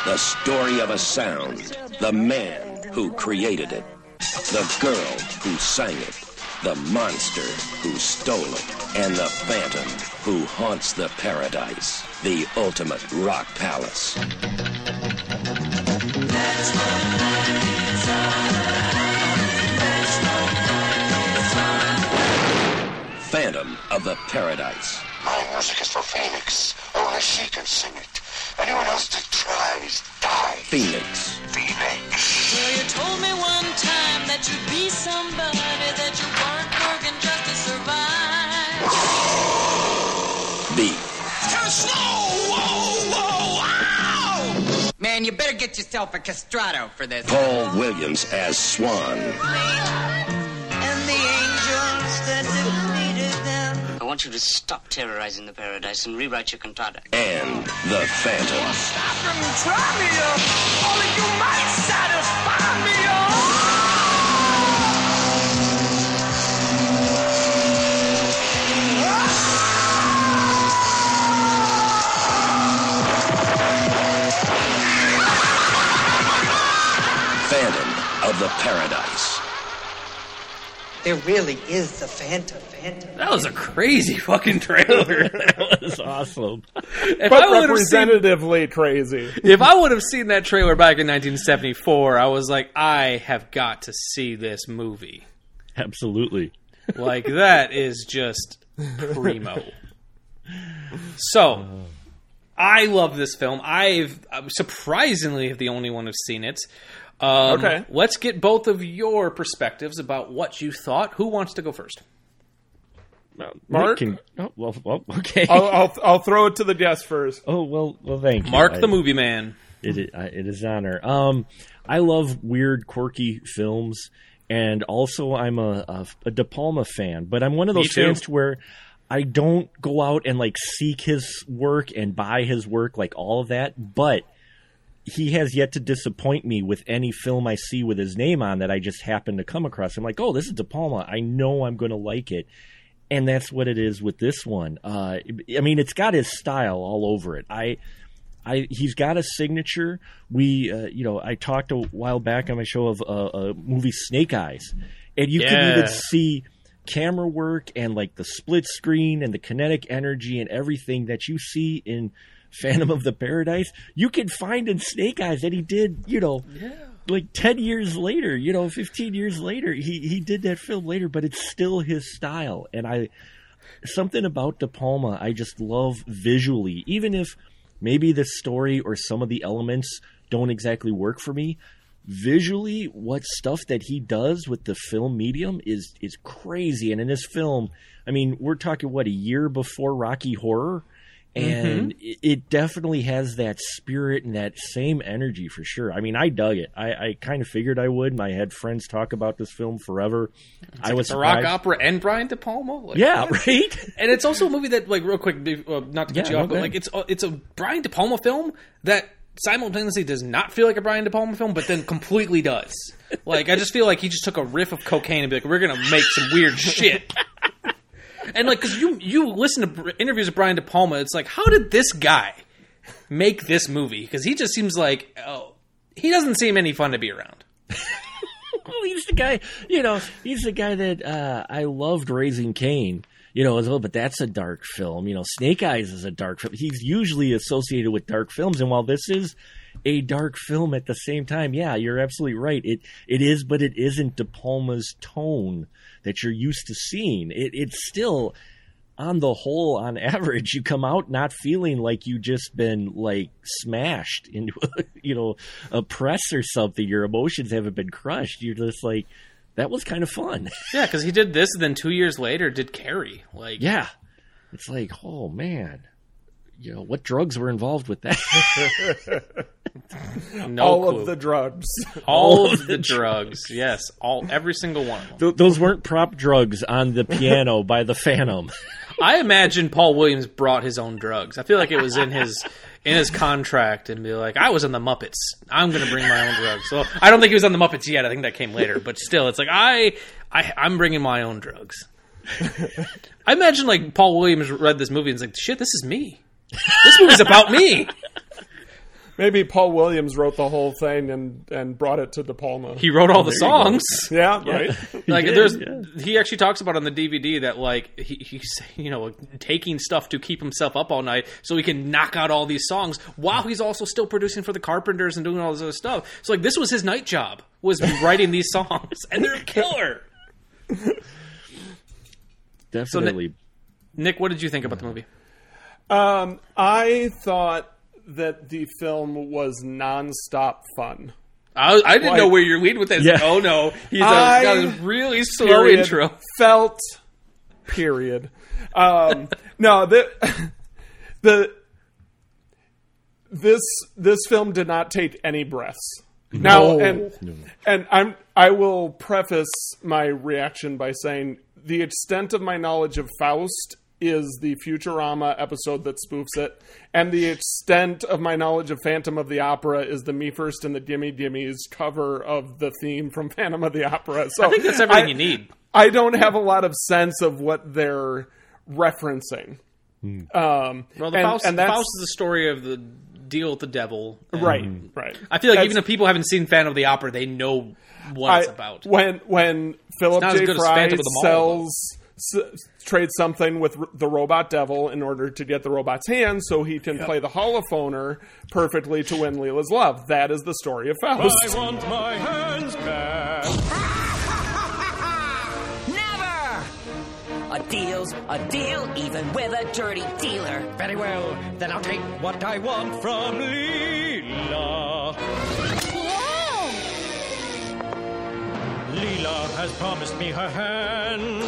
The story of a sound, the man who created it, the girl who sang it, the monster who stole it, and the phantom who haunts the paradise, the ultimate rock palace. Phantom of the Paradise. My music is for Phoenix. Only she can sing it. Anyone else that tries dies. Phoenix. Phoenix. Well, you told me one time that you'd be somebody, that you weren't working just to survive. B. Slow. Whoa, whoa, wow. Man, you better get yourself a castrato for this. Paul Williams as Swan. Want you to stop terrorizing the paradise and rewrite your cantata. And the Phantom. Stop the music, Maria! Only you might satisfy me, Maria. Phantom of the Paradise. There really is the Phantom. Phantom. That was a crazy fucking trailer. that was awesome. if, But I would have seen, representatively crazy. if I would have seen that trailer back in 1974, I was like, I have got to see this movie. Absolutely. Like that is just primo. So, I love this film. I've I'm surprisingly the only one who's seen it. Um, Okay. Let's get both of your perspectives about what you thought. Who wants to go first? Mark? Can- oh, well, well, okay. I'll, I'll I'll throw it to the guest first. oh well, well, thank you. Mark I- the movie man. It is, I- it is honor. Um, I love weird, quirky films, and also I'm a, a, a De Palma fan. But I'm one of those fans to where I don't go out and like seek his work and buy his work, like all of that. But he has yet to disappoint me with any film I see with his name on that I just happen to come across. I'm like, oh, this is De Palma. I know I'm going to like it. And that's what it is with this one. Uh, I mean, it's got his style all over it. I, I, he's got a signature. We, uh, you know, I talked a while back on my show of uh, a movie Snake Eyes, and you can even see camera work and like the split screen and the kinetic energy and everything that you see in Phantom of the Paradise. You can find in Snake Eyes that he did, you know, like 10 years later, you know, 15 years later, he, he did that film later, but it's still his style. And I, something about De Palma, I just love visually, even if maybe the story or some of the elements don't exactly work for me. Visually, what stuff that he does with the film medium is is crazy. And in this film, I mean, we're talking what a year before Rocky Horror, and it, it definitely has that spirit and that same energy for sure. I mean, I dug it. I, I kind of figured I would. and I had friends talk about this film forever. I was the rock opera and Brian De Palma. Like, Yeah, right. And it's also a movie that, like, real quick, uh, not to cut Yeah, you off, go but like, it's uh, it's a Brian De Palma film that simultaneously does not feel like a Brian De Palma film, but then completely does. Like, I just feel like he just took a riff of cocaine and be like, "We're gonna make some weird shit." And like, because you you listen to interviews of Brian De Palma, it's like, how did this guy make this movie? Because he just seems like, oh, he doesn't seem any fun to be around. Well, he's the guy, you know, he's the guy that uh, I loved Raising Cain, you know, as well, but that's a dark film. You know, Snake Eyes is a dark film. He's usually associated with dark films, and while this is a dark film at the same time, yeah, you're absolutely right. It it is, but it isn't De Palma's tone that you're used to seeing. It it's still on the whole, on average, you come out not feeling like you just been like smashed into, a, you know, a press or something. Your emotions haven't been crushed. You're just like, that was kind of fun. Yeah, because he did this, and then two years later did Carrie. Like, yeah, it's like, oh man, you know, what drugs were involved with that? no All clue. of the drugs. all of the drugs. Yes, all every single one of them. Th- those weren't prop drugs on the piano by the Phantom. I imagine Paul Williams brought his own drugs. I feel like it was in his in his contract and be like, I was in the Muppets. I'm going to bring my own drugs. So I don't think he was on the Muppets yet. I think that came later. But still, it's like I, I I'm bringing my own drugs. I imagine like Paul Williams read this movie and was like, shit, this is me. This movie's about me. Maybe Paul Williams wrote the whole thing and, and brought it to De Palma. He wrote all the songs. Yeah, right. like did, there's yeah. he actually talks about on the DVD that like he, he's you know taking stuff to keep himself up all night so he can knock out all these songs while he's also still producing for the Carpenters and doing all this other stuff. So like this was his night job was writing these songs and they're killer. Definitely. Nick, what did you think about the movie? Um, I thought that the film was nonstop fun. I, I didn't Like- know where you're leading with this. Yeah. Oh no, he's a, I- got a really slow Period. intro. Felt. Period. Um, no, the the this this film did not take any breaths. Now, and and I'm I will preface my reaction by saying the extent of my knowledge of Faust is the Futurama episode that spoofs it, and the extent of my knowledge of Phantom of the Opera is the Me First and the Gimme Gimmes cover of the theme from Phantom of the Opera. So I think that's everything you need. I don't have a lot of sense of what they're referencing. Um, Well, the and- Faust, and the Faust is the story of the deal with the devil. right, right. I feel like That's- even if people haven't seen Phantom of the Opera, they know what I- it's about. When when Philip not J. Fry Phantom of sells s- trades something with r- the robot devil in order to get the robot's hand, so he can play the holophoner perfectly to win Leela's love. That is the story of Faust. want my hands back. Never! A deal's a deal, even with a dirty dealer. Very well, then I'll take what I want from Leela. Leela has promised me her hand.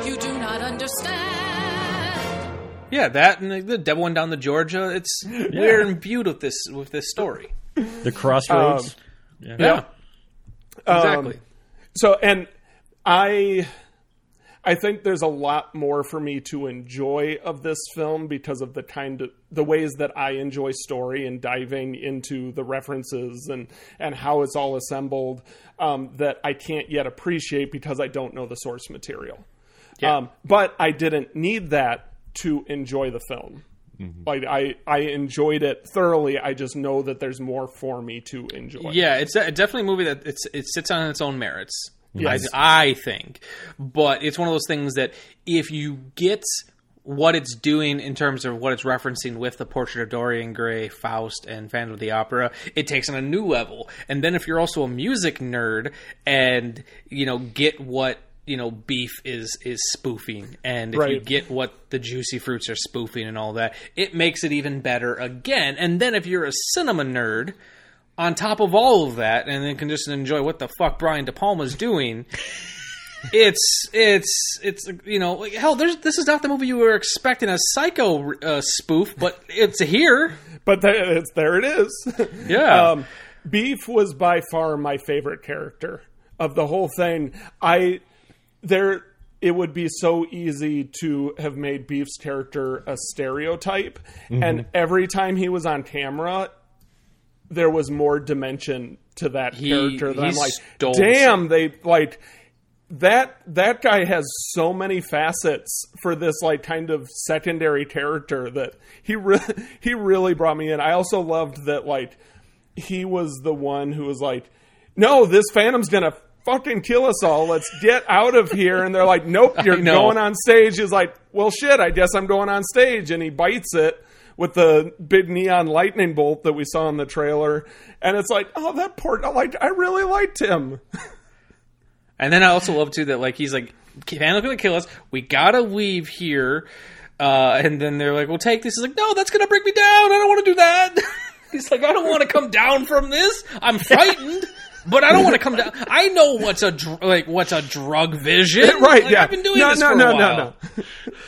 Right, you do not understand. Yeah, that and the, the devil went down to Georgia. It's we're imbued with this with this story. The crossroads. Um, Yeah, Um, exactly. so and I I think there's a lot more for me to enjoy of this film because of the kind of the ways that I enjoy story and diving into the references and and how it's all assembled um, that I can't yet appreciate because I don't know the source material. Um, but I didn't need that to enjoy the film. Like I, I enjoyed it thoroughly. I just know that there's more for me to enjoy. Yeah, it's a, definitely a movie that it's it sits on its own merits. Yes. I, I think, but it's one of those things that if you get what it's doing in terms of what it's referencing with the Portrait of Dorian Gray, Faust, and Phantom of the Opera, it takes on a new level. And then if you're also a music nerd and you know get what you know beef is is spoofing and if you get what the juicy fruits are spoofing and all that it makes it even better again and then if you're a cinema nerd on top of all of that and then can just enjoy what the fuck brian de palma's doing it's it's it's you know like, hell there's this is not the movie you were expecting a psycho uh, spoof but it's here but there, it's, there it is. Yeah. um, Beef was by far my favorite character of the whole thing. I there it would be so easy to have made Beef's character a stereotype, Mhm. and every time he was on camera, there was more dimension to that He- character. That I'm like, damn, they like that that guy has so many facets for this like kind of secondary character that he really he really brought me in. I also loved that like he was the one who was like, "No, this phantom's gonna fucking kill us all. Let's get out of here." And they're like, "Nope, you're going on stage." He's like, "Well, shit, I guess I'm going on stage." And he bites it with the big neon lightning bolt that we saw in the trailer. And it's like, "Oh, that poor like I really liked him." And then I also love too that like he's like, Phantom's gonna kill us. We gotta leave here. Uh, and then they're like, "Well, take this." He's like, "No, that's gonna break me down. I don't want to do that." he's like, "I don't want to come down from this. I'm frightened." But I don't want to come down. I know what's a dr- like what's a drug vision, right? Like, yeah. I've been doing no, this no, for no, a while. no, no.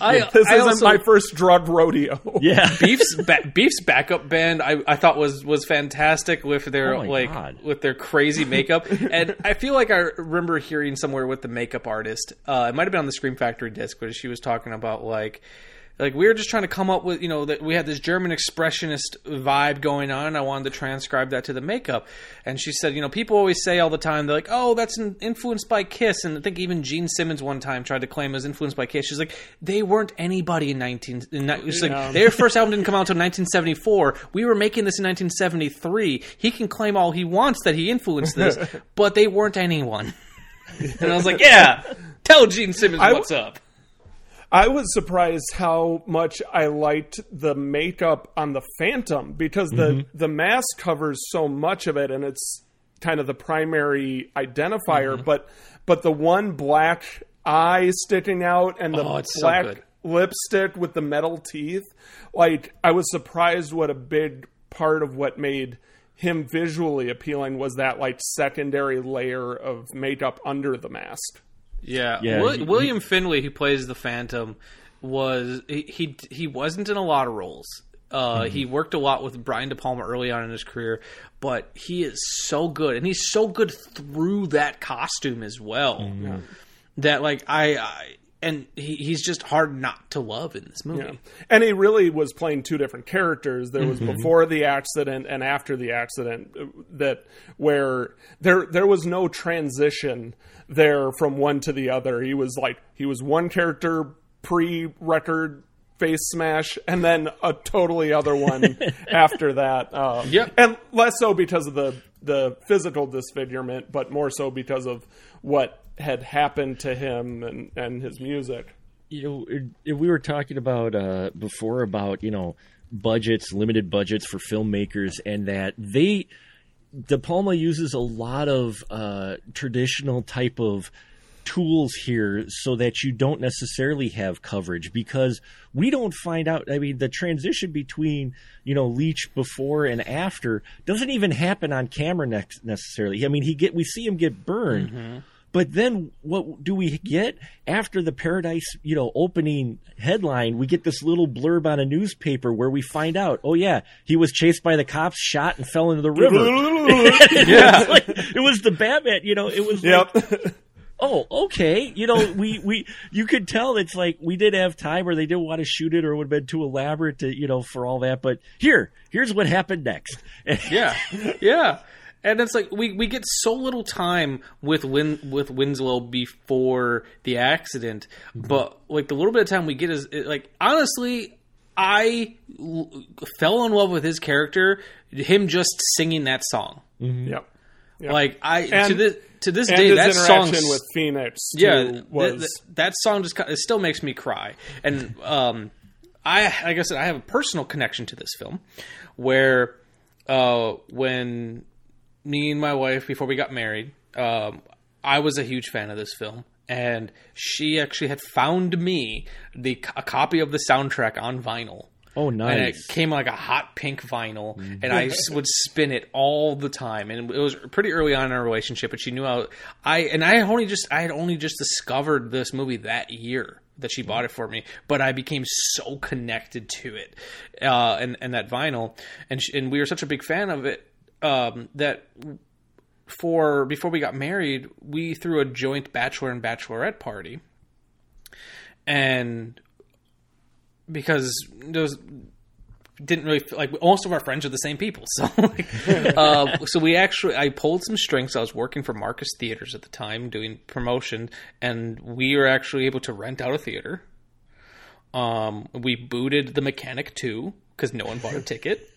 I, this I isn't also- my first drug rodeo. Yeah. Beef's ba- Beef's backup band I, I thought was was fantastic with their Oh like God. with their crazy makeup and I feel like I remember hearing somewhere with the makeup artist uh, it might have been on the Scream Factory disc where she was talking about like like we were just trying to come up with you know that we had this German expressionist vibe going on and I wanted to transcribe that to the makeup. And she said you know people always say all the time they're like oh that's in- influenced by Kiss. And I think even Gene Simmons one time tried to claim it was influenced by Kiss. She's like they weren't anybody in 19 in, ni- she's Yeah. like their first album didn't come out until 1974 we were making this in 1973 he can claim all he wants that he influenced this but they weren't anyone. And I was like yeah tell Gene Simmons I- what's up I was surprised how much I liked the makeup on the Phantom because the Mhm. the mask covers so much of it and it's kind of the primary identifier Mm-hmm. but but the one black eye sticking out and the Oh, it's so black lipstick with the metal teeth like I was surprised what a big part of what made him visually appealing was that like secondary layer of makeup under the mask. Yeah, Yeah, Wil- he- William Finley, who plays the Phantom, was he he, he wasn't in a lot of roles. Uh, He worked a lot with Brian De Palma early on in his career, but he is so good, and he's so good through that costume as well. That like I, I and he, he's just hard not to love in this movie. Yeah. And he really was playing two different characters. There was Mhm. before the accident and after the accident uh, that where there there was no transition there from one to the other. He was like he was one character pre-record face smash and then a totally other one after that. Um, Yep. And less so because of the the physical disfigurement, but more so because of what had happened to him and, and his music. you know, it- it- we were talking about uh, before about you know budgets, limited budgets for filmmakers, and that they De Palma uses a lot of uh, traditional type of tools here so that you don't necessarily have coverage because we don't find out i mean the transition between you know Leach before and after doesn't even happen on camera next necessarily. I mean he get we see him get burned but then what do we get after the Paradise, you know, opening headline? We get this little blurb on a newspaper where we find out, oh yeah, he was chased by the cops, shot, and fell into the river. Yeah. it, was like, it was the Batman, you know. It was Yep. like, oh okay, you know, we we you could tell it's like we did have time, or they didn't want to shoot it, or it would have been too elaborate to, you know, for all that. But here, here's what happened next. yeah, yeah. And it's like we, we get so little time with Win with Winslow before the accident, but like the little bit of time we get is it, like honestly, I l- fell in love with his character, him just singing that song. Yep. Yep. Like I to this to this and day his that song with Phoenix. Too, yeah was th- that song just it still makes me cry and um i like i said i have a personal connection to this film where uh when me and my wife before we got married um i was a huge fan of this film and she actually had found me the a copy of the soundtrack on vinyl Oh, nice! and it came like a hot pink vinyl, and I would spin it all the time. And it was pretty early on in our relationship, but she knew how I and I had only just I had only just discovered this movie that year that she bought it for me. But I became so connected to it, uh, and and that vinyl, and sh and we were such a big fan of it um, that for before we got married, we threw a joint bachelor and bachelorette party, and because those didn't really feel like most of our friends are the same people. So, like, uh, so we actually I pulled some strings. I was working for Marcus Theaters at the time doing promotion, and we were actually able to rent out a theater. Um, we booted the Mechanic too because no one bought a ticket.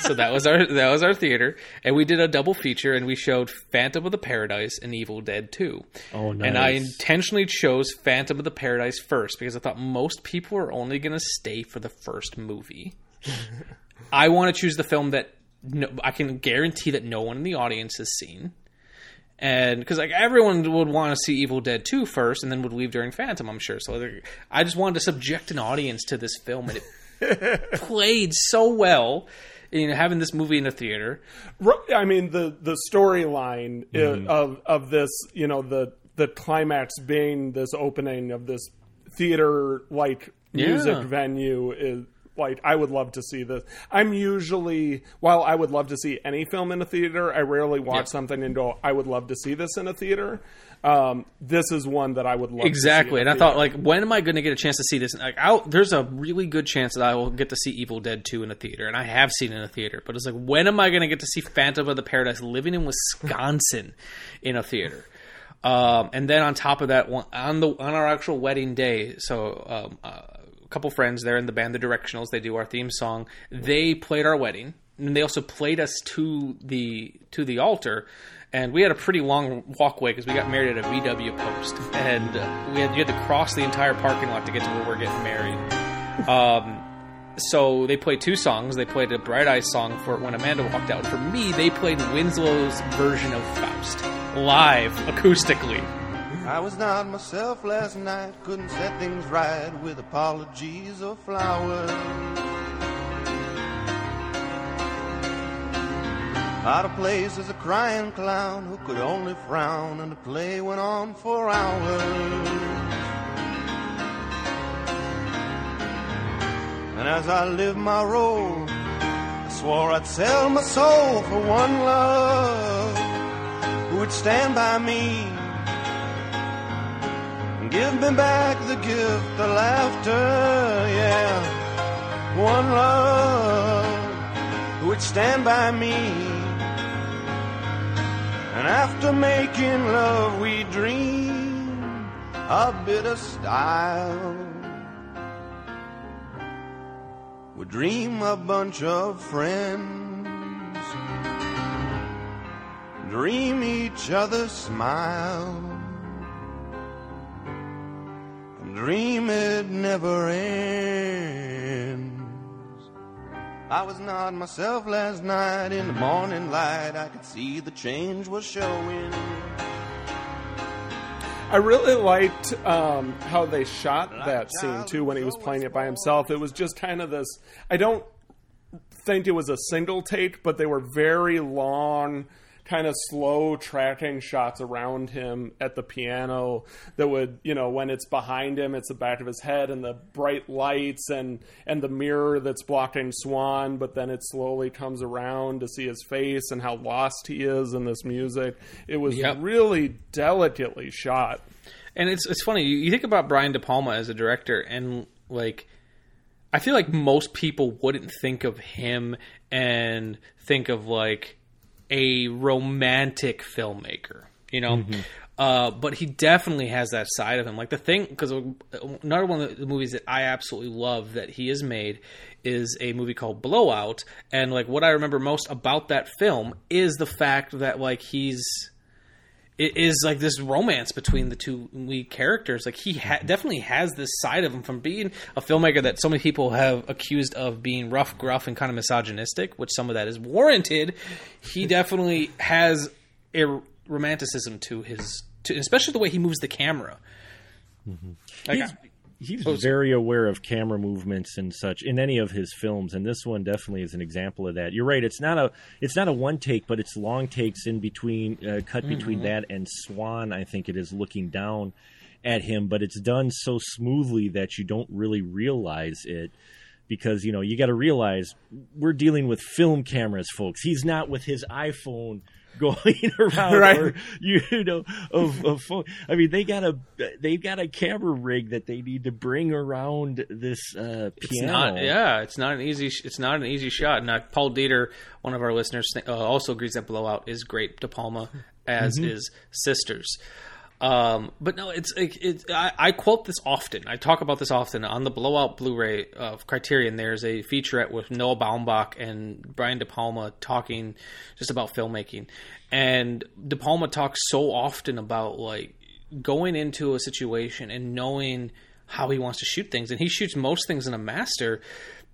So that was our that was our theater, and we did a double feature, and we showed Phantom of the Paradise and Evil Dead Two. Oh, nice! And I intentionally chose Phantom of the Paradise first because I thought most people are only going to stay for the first movie. I want to choose the film that no, I can guarantee that no one in the audience has seen. And because like everyone would want to see Evil Dead 2 first and then would leave during Phantom, I'm sure. So I just wanted to subject an audience to this film and it played so well. You know, having this movie in the theater. Ru- I mean the the storyline i- Mhm. of of this, you know, the the climax being this opening of this theater like music Yeah. venue is like I would love to see this. I'm usually while I would love to see any film in a theater, I rarely watch Yeah. something and go, I would love to see this in a theater. Um, this is one that I would love exactly to see and I thought like when am i going to get a chance to see this? Like I'll, there's a really good chance that i will get to see evil dead 2 in a theater and i have seen it in a theater but it's like when am i going to get to see phantom of the paradise living in wisconsin in a theater? Um, and then on top of that on the on our actual wedding day so um, uh, a couple friends there in the band the directionals they do our theme song. They played our wedding and they also played us to the to the altar and we had a pretty long walkway because we got married at a VW post, and uh, we had you had to cross the entire parking lot to get to where we're getting married. Um, so they played two songs. They played a Bright Eyes song for when Amanda walked out. For me, they played Winslow's version of Faust live acoustically. I was not myself last night, couldn't set things right with apologies or flowers. Out of place as a crying clown who could only frown, and the play went on for hours. And as I lived my role, I swore I'd sell my soul for one love who would stand by me and give me back the gift of laughter, yeah. One love who would stand by me. And after making love, we dream a bit of style. We dream a bunch of friends, dream each other smile, and dream it never ends. I was not myself last night in the morning light. I could see the change was showing. I really liked um, how they shot that scene too when he was playing it by himself. It was just kind of this. I don't think it was a single take, but they were very long, kind of slow tracking shots around him at the piano that would, you know, when it's behind him, it's the back of his head and the bright lights and and the mirror that's blocking Swan, but then it slowly comes around to see his face and how lost he is in this music. It was Yep. really delicately shot. And it's it's funny. You you think about Brian De Palma as a director, and like, I feel like most people wouldn't think of him and think of like a romantic filmmaker, you know. Uh, but he definitely has that side of him. Like the thing, because another one of the movies that I absolutely love that he has made is a movie called Blowout, and like what I remember most about that film is the fact that like he's it is like this romance between the two lead characters. Like he ha- mm-hmm. definitely has this side of him from being a filmmaker that so many people have accused of being rough, gruff, and kind of misogynistic, which some of that is warranted. He definitely has a romanticism to his, to, especially the way he moves the camera. Mm-hmm. Like, he's Oh, very aware of camera movements and such in any of his films, and this one definitely is an example of that. You're right; it's not a it's not a one take, but it's long takes in between, uh, cut between Mhm. that and Swan. I think it is looking down at him, but it's done so smoothly that you don't really realize it. Because you know you got to realize we're dealing with film cameras, folks. He's not with his iPhone going around Right. or you know of, of phone. I mean, they got a they've got a camera rig that they need to bring around this uh, piano. It's not, yeah, it's not an easy, it's not an easy shot. Now, Paul Dieter, one of our listeners, uh, also agrees that Blowout is great. De Palma, as Mhm. is Sisters. Um, but no, it's like it, I, I quote this often. I talk about this often on the Blowout Blu-ray of Criterion. There's a featurette with Noah Baumbach and Brian De Palma talking just about filmmaking, and De Palma talks so often about like going into a situation and knowing how he wants to shoot things, and he shoots most things in a master.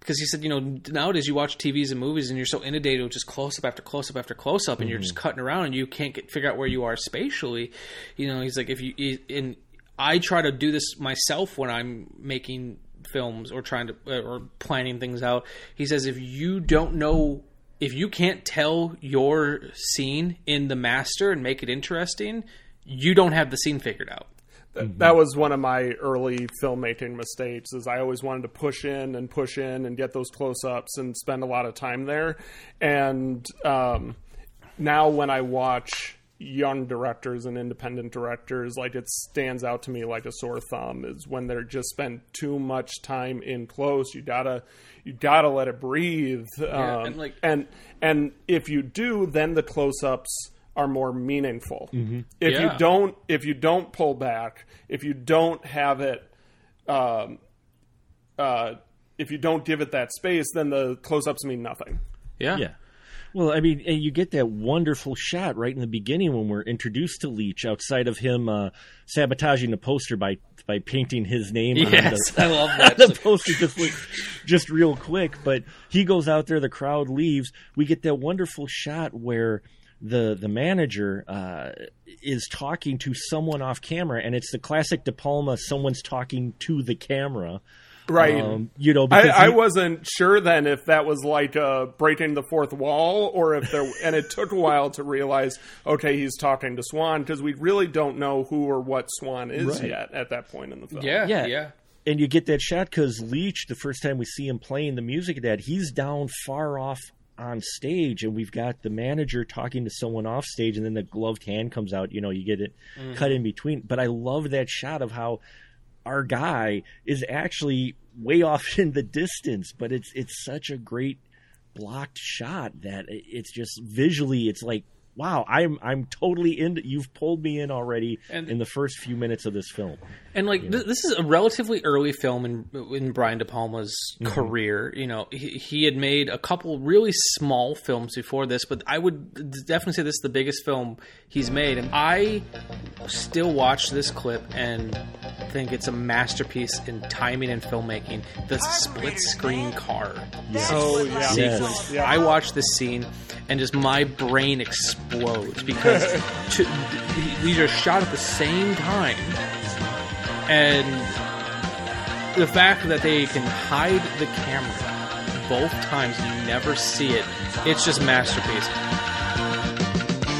Because he said, you know, nowadays you watch TVs and movies and you're so inundated with just close up after close up after close up, and you're Mhm. just cutting around and you can't get figure out where you are spatially. You know, he's like, if you and I try to do this myself when I'm making films or trying to uh, or planning things out. He says, if you don't know, if you can't tell your scene in the master and make it interesting, you don't have the scene figured out. That, that was one of my early filmmaking mistakes. Is I always wanted to push in and push in and get those close ups and spend a lot of time there. And um, now when I watch young directors and independent directors, like it stands out to me like a sore thumb. Is when they're just spend too much time in close. You gotta you gotta let it breathe. Yeah, Um, and, like- and and if you do, then the close ups are more meaningful. Mhm. If you don't if you don't pull back, if you don't have it, um, uh, if you don't give it that space, then the close ups mean nothing. Yeah. Yeah. Well, I mean, and you get that wonderful shot right in the beginning when we're introduced to Leach outside of him uh, sabotaging the poster by by painting his name Yes, on the, I love that. the poster just, like, just real quick. But he goes out there, the crowd leaves. We get that wonderful shot where the the manager uh, is talking to someone off camera, and it's the classic De Palma. Someone's talking to the camera. Right. Um, you know, I, because I he- wasn't sure then if that was like uh, breaking the fourth wall or if there, and it took a while to realize, okay, he's talking to Swan because we really don't know who or what Swan is Right. yet at that point in the film. Yeah, Yeah. yeah. and you get that shot because Leach, the first time we see him playing the music of that, he's down far off on stage, and we've got the manager talking to someone off stage, and then the gloved hand comes out. You know, you get it Mhm. cut in between. But I love that shot of how our guy is actually way off in the distance, but it's it's such a great blocked shot that it's just visually, it's like. Wow, I'm I'm totally in. You've pulled me in already And- in the first few minutes of this film. And like th- this is a relatively early film in in Brian De Palma's Mhm. career. You know, he, he had made a couple really small films before this, but I would definitely say this is the biggest film he's made. And I still watch this clip and think it's a masterpiece in timing and filmmaking. The split screen car Yes. Oh, yeah. sequence. Yes. I watch this scene and just my brain explodes because to, these are shot at the same time, and the fact that they can hide the camera both times you never see it, it's just masterpiece.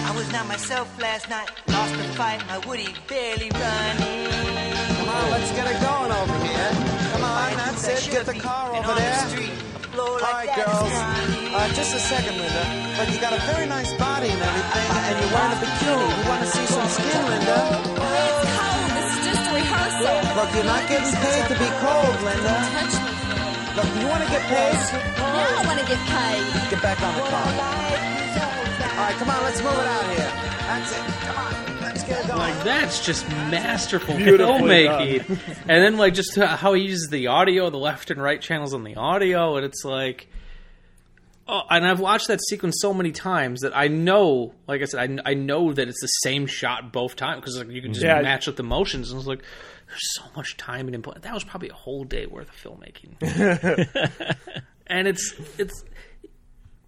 I was not myself last night. Lost the fight. My Woody barely running. Come on, let's get it going over here. Come on, that's it. Get the car over there. All right, girls. Uh, just a second, Linda. But you got a very nice body and everything, and you're wearing a bikini. We want to see some skin, Linda. A. Look, you're not getting paid to be cold, Linda. Touch me. Look, you want to get paid? Now I want to get paid. Get back on the car. All right, come on, let's move it out here. That's it. Come on, let's get it going. Like that's just masterful filmmaking, and then like just how he uses the audio, the left and right channels on the audio, and it's like, Oh, and I've watched that sequence so many times that I know, like I said, I, I know that it's the same shot both times because like, you can just Yeah. match up the motions. And it's like, there's so much time and input. That was probably a whole day worth of filmmaking. and it's it's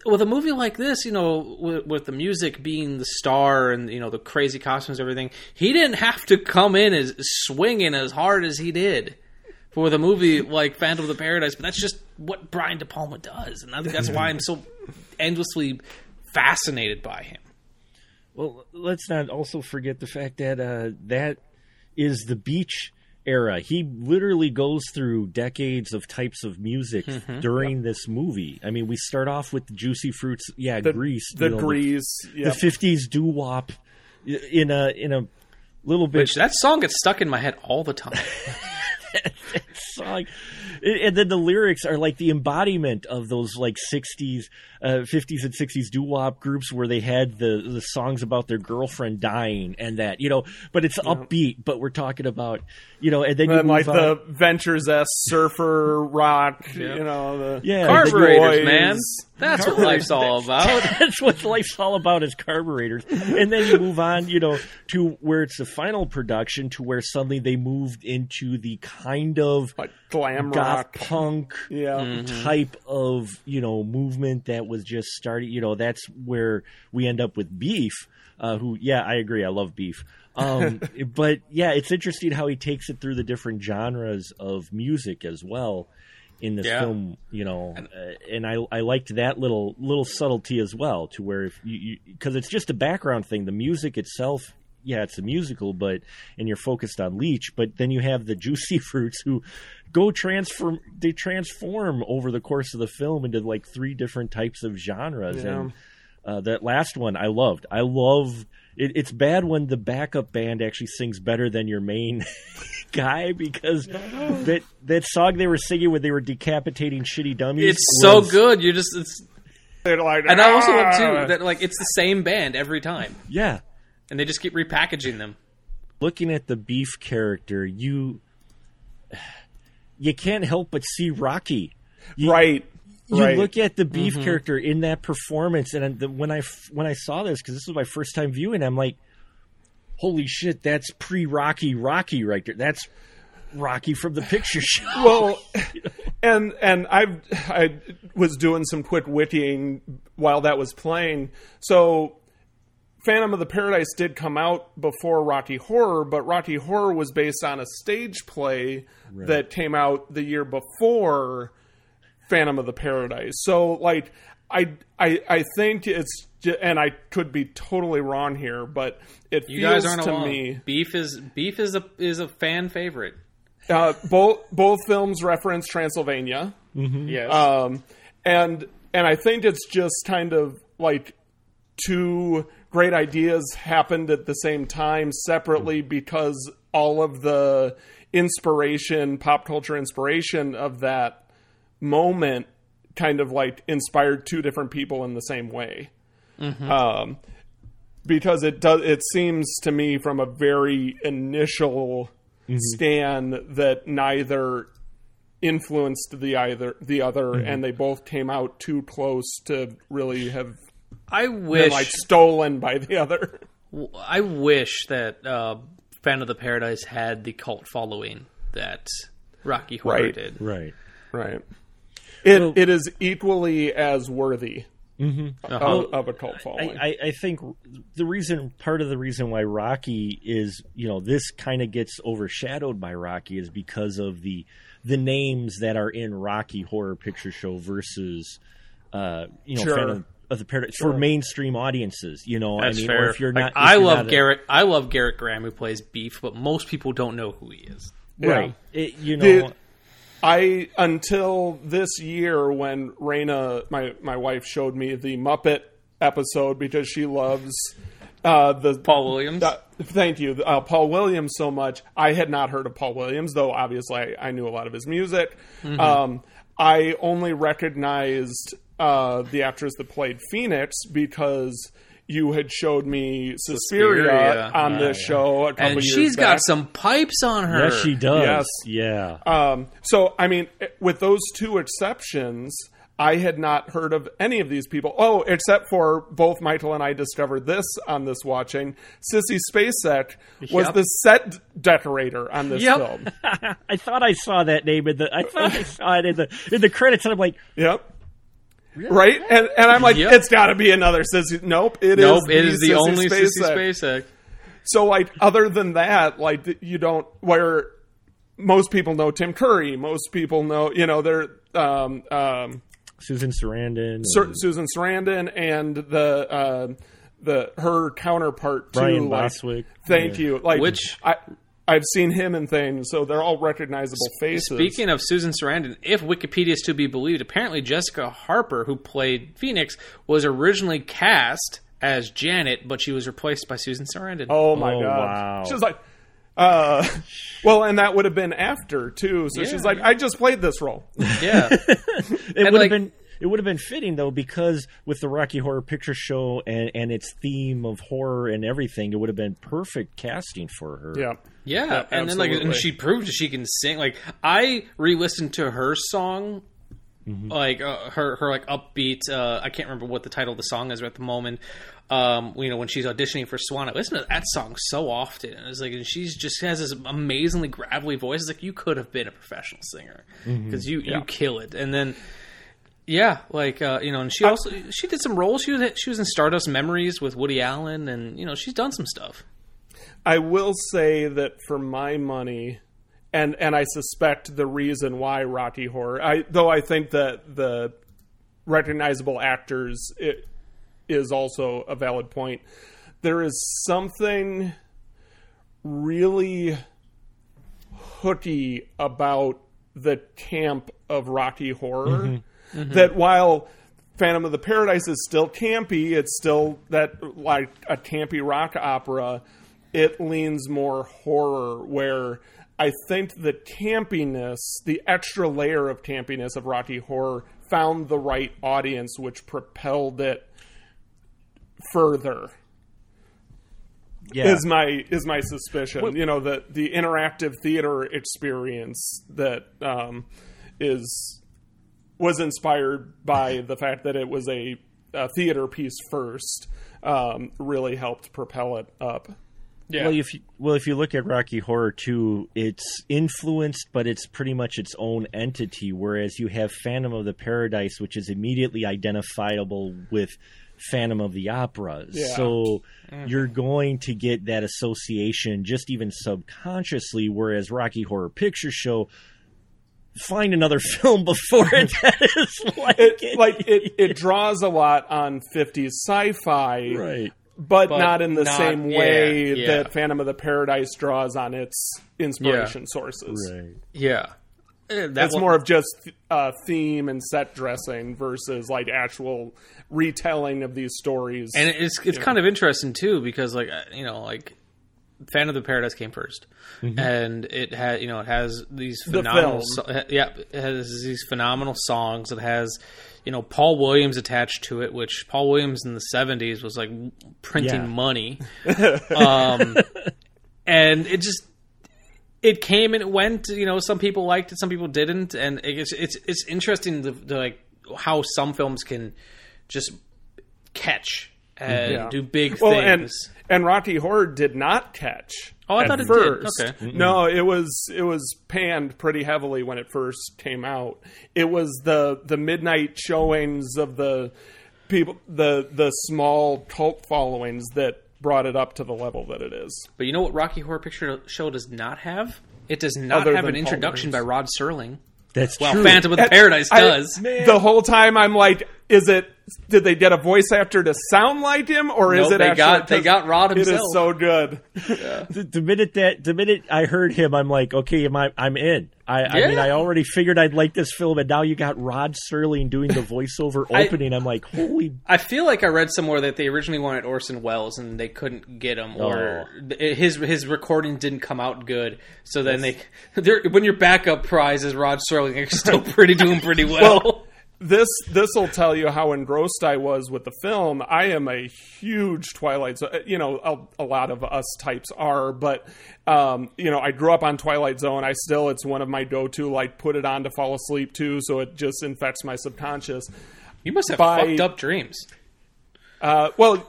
with a movie like this, you know, with, with the music being the star and you know the crazy costumes, and everything. He didn't have to come in as swinging as hard as he did for the movie like Phantom of the Paradise, but that's just what Brian De Palma does, and I think that's why I'm so endlessly fascinated by him. Well, let's not also forget the fact that uh, that is the beach era. He literally goes through decades of types of music Mhm. during this movie. I mean, we start off with the Juicy Fruits, yeah, The- Grease, the Grease, the yep. fifties doo wop in a in a little bit. Which that song gets stuck in my head all the time. song. And then the lyrics are like the embodiment of those like 60s, uh, 50s and 60s doo wop groups where they had the, the songs about their girlfriend dying and that, you know, but it's upbeat, but we're talking about, you know, and then you And move like on. the Ventures S surfer rock, Yeah. you know, the Yeah. Carburetors, the man. That's what life's all about. That's what life's all about is carburetors. And then you move on, you know, to where it's the final production to where suddenly they moved into the kind of glam goth rock. punk Yeah. Mm-hmm. type of, you know, movement that was just starting, you know, that's where we end up with Beef, uh, who, yeah, I agree. I love Beef. Um, but yeah, it's interesting how he takes it through the different genres of music as well in this Yeah. film, you know, uh, and I I liked that little little subtlety as well, to where if you because it's just a background thing, the music itself, yeah, it's a musical, but and you're focused on Leach, but then you have the Juicy Fruits who go transform, they transform over the course of the film into like three different types of genres, Yeah. and uh, that last one I loved. I love. It, it's bad when the backup band actually sings better than your main guy because that that song they were singing when they were decapitating shitty dummies. It's so good. You just it's They're like, and I also love "Ah." too that like it's the same band every time, Yeah, and they just keep repackaging them. looking at the beef character, you you can't help but see Rocky. You, right. You right. look at the beef Mm-hmm. character in that performance, and the, when I when I saw this because this was my first time viewing, I'm like, holy shit, that's pre Rocky Rocky right there. That's Rocky from the picture show. well, and and I I was doing some quick wittying while that was playing. So, Phantom of the Paradise did come out before Rocky Horror, but Rocky Horror was based on a stage play that came out the year before Phantom of the Paradise. So, like, I I I think it's and I could be totally wrong here, but it You feels guys aren't to alone. me Beef is beef is a is a fan favorite. uh, both both films reference Transylvania. Yes. Um, and and I think it's just kind of like two great ideas happened at the same time separately hmm. because all of the inspiration, pop culture inspiration of that moment kind of like inspired two different people in the same way. Mm-hmm. Um, because it does it seems to me from a very initial mm-hmm. stand that neither influenced the either the other mm-hmm. and they both came out too close to really have I wish like stolen by the other. I wish that uh, Phantom of the Paradise had the cult following that Rocky Horror Right. did. Right. Right. It it is equally as worthy of, Uh-huh. of a cult following. I, I, I think the reason, part of the reason why Rocky is, you know, this kind of gets overshadowed by Rocky is because of the the names that are in Rocky Horror Picture Show versus, uh, you know, Sure. Phantom of the Paradise Sure. for mainstream audiences. You know, That's I mean, fair. or if you're Like, not, if I you're love not Gerrit. I love Gerrit Graham who plays Beef, but most people don't know who he is. right? It- you know, The- I until this year when Raina, my my wife, showed me the Muppet episode because she loves uh, the Paul Williams. Uh, thank you, uh, Paul Williams, so much. I had not heard of Paul Williams, though. Obviously, I, I knew a lot of his music. Mhm. Um, I only recognized uh, the actress that played Phoenix because you had showed me Suspiria, Suspiria. on Yeah, this yeah. show a couple And years she's got some pipes on her. yes, she does. Yes. Yeah. Um, so, I mean, with those two exceptions, I had not heard of any of these people. Oh, except for both Michael and I discovered this on this watching. Sissy Spacek was Yep. the set decorator on this Yep. film. I thought I saw that name in the. I thought I saw it in the in the credits, and I'm like, Yep. Right? And and I'm like, Yep. it's got to be another Sissy. Nope, it is. nope, it is the Sissy only Sissy Spacek. Spacek. So like other than that, like you don't where most people know Tim Curry, most people know you know they're um, um, Susan Sarandon, Sur- and Susan Sarandon and the uh, the her counterpart too. Brian like, Bostwick. Thank Yeah. you. Like Which- I I've seen him in things, so they're all recognizable faces. Speaking of Susan Sarandon, if Wikipedia is to be believed, apparently Jessica Harper, who played Phoenix, was originally cast as Janet, but she was replaced by Susan Sarandon. Oh my Oh, god! wow. She's like, uh, well, and that would have been after too. So Yeah. she's like, I just played this role. Yeah, it And, would like- have been it would have been fitting though because with the Rocky Horror Picture Show and and its theme of horror and everything, it would have been perfect casting for her. yeah, yeah, Yeah, and then like, and she proved she can sing. Like, I re-listened to her song, like uh, her her like upbeat. Uh, I can't remember what the title of the song is at the moment. Um, you know, when she's auditioning for Swan, I listen to that song so often, and it's like, and she's just has this amazingly gravelly voice. It's like you could have been a professional singer because you Yeah. you kill it, and then. Yeah, like uh, you know, and she also she did some roles. She was she was in Stardust Memories with Woody Allen, and you know she's done some stuff. I will say that for my money, and and I suspect the reason why Rocky Horror, I though I think that the recognizable actors it is also a valid point. There is something really hooky about the camp of Rocky Horror that while Phantom of the Paradise is still campy, it's still that like a campy rock opera. It leans more horror, where I think the campiness, the extra layer of campiness of Rocky Horror, found the right audience, which propelled it further Yeah. is my is my suspicion. you know the the interactive theater experience that um, is was inspired by the fact that it was a, a theater piece first. Um, really helped propel it up. Yeah. Well, if you, well, if you look at Rocky Horror 2, it's influenced, but it's pretty much its own entity. Whereas you have Phantom of the Paradise, which is immediately identifiable with Phantom of the Opera. Yeah. So Mm-hmm. you're going to get that association just even subconsciously. Whereas Rocky Horror Picture Show, find another film before it that is like It, like it, it draws a lot on 50s sci-fi, Right. but, But not in the not- same way yeah. that Phantom of the Paradise draws on its inspiration sources. Right. Yeah, Eh, that That's one- more of just uh, theme and set dressing versus like actual retelling of these stories. and it's it's kind of interesting too because like uh, you know like Phantom of the Paradise came 1st and it had you know it has these The phenomenal film. so, yeah it has these phenomenal songs. It has you know Paul Williams attached to it, which Paul Williams in the seventies was like printing Yeah. money, um, and it just it came and it went. You know, some people liked it, some people didn't, and it's it's it's interesting to, to like how some films can just catch and Yeah. do big well, things. and and Rocky Horror did not catch. Oh, I at thought it did. first. Okay. No, it was it was panned pretty heavily when it first came out. It was the the midnight showings of the people, the the small cult followings that brought it up to the level that it is. But you know what Rocky Horror Picture Show does not have? It does not Other have than an Paul introduction by Rod Serling. That's Well, true. Phantom of the Paradise I- does. The whole time I'm like, is it? Did they get a voice actor to sound like him, or is it? they actually- got- they got Rod It is so good. the, the minute that the minute I heard him, I'm like, okay, am I, I'm in. I, I mean, I already figured I'd like this film, and now you got Rod Serling doing the voiceover opening. I'm like, holy! I feel like I read somewhere that they originally wanted Orson Welles and they couldn't get him, or oh. his his recording didn't come out good. So then they, they're- when your backup prize is Rod Serling, you're still pretty doing pretty well. This this will tell you how engrossed I was with the film. I am a huge Twilight. Zone. You know, a, a lot of us types are, but um, you know, I grew up on Twilight Zone. I still, it's one of my go-to. Like, put it on to fall asleep too, so it just infects my subconscious. You must have By- fucked up dreams. Uh, well,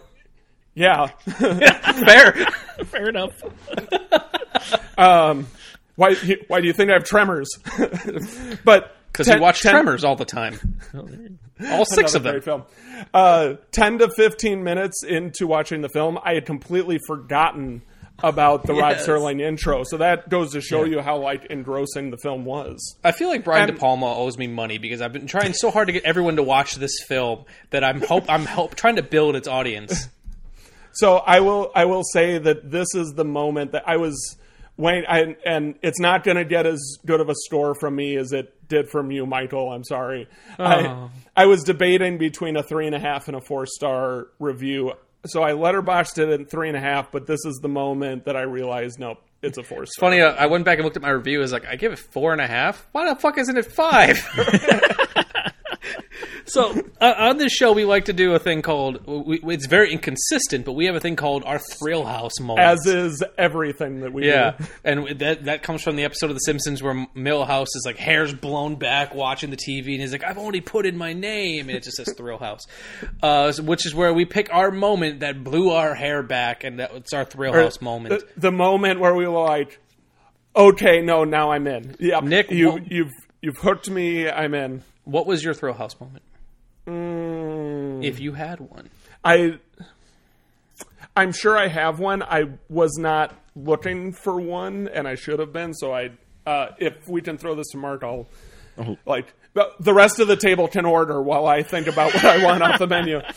yeah, Fair. Fair enough. um, why? Why do you think I have tremors? but Because ten- you watch ten- Tremors all the time. All six of them. great film. Uh, Ten to fifteen minutes into watching the film, I had completely forgotten about the Rod Serling intro. So that goes to show you how like engrossing the film was. I feel like Brian And- De Palma owes me money because I've been trying so hard to get everyone to watch this film that I'm hope I'm help trying to build its audience. So I will I will say that this is the moment that I was waiting, I, and it's not going to get as good of a score from me as it did from you, Michael. I'm sorry. Oh. I I was debating between a three and a half and a four star review. So I letterboxed it in three and a half, but this is the moment that I realized, nope, it's a four It's funny. uh, I went back and looked at my review. I was like, I give it four and a half. Why the fuck isn't it five? so uh, on this show, we like to do a thing called. We, it's very inconsistent, but we have a thing called our Thrill House moment. As is everything that we Yeah, do. and that that comes from the episode of The Simpsons where Milhouse is like hair's blown back watching the TV, and he's like, "I've only put in my name," and it just says Thrill House, uh, which is where we pick our moment that blew our hair back, and that that's our Thrill Or House moment. The, the moment where we were like, okay, no, now I'm in. Yeah, Nick, you, what- you've you've hooked me. I'm in. what was your Thrill House moment, Mm, if you had one? I, I'm sure I have one. I was not looking for one, and I should have been. So I, uh, if we can throw this to Mark, I'll like the, the rest of the table can order while I think about what I want off the menu.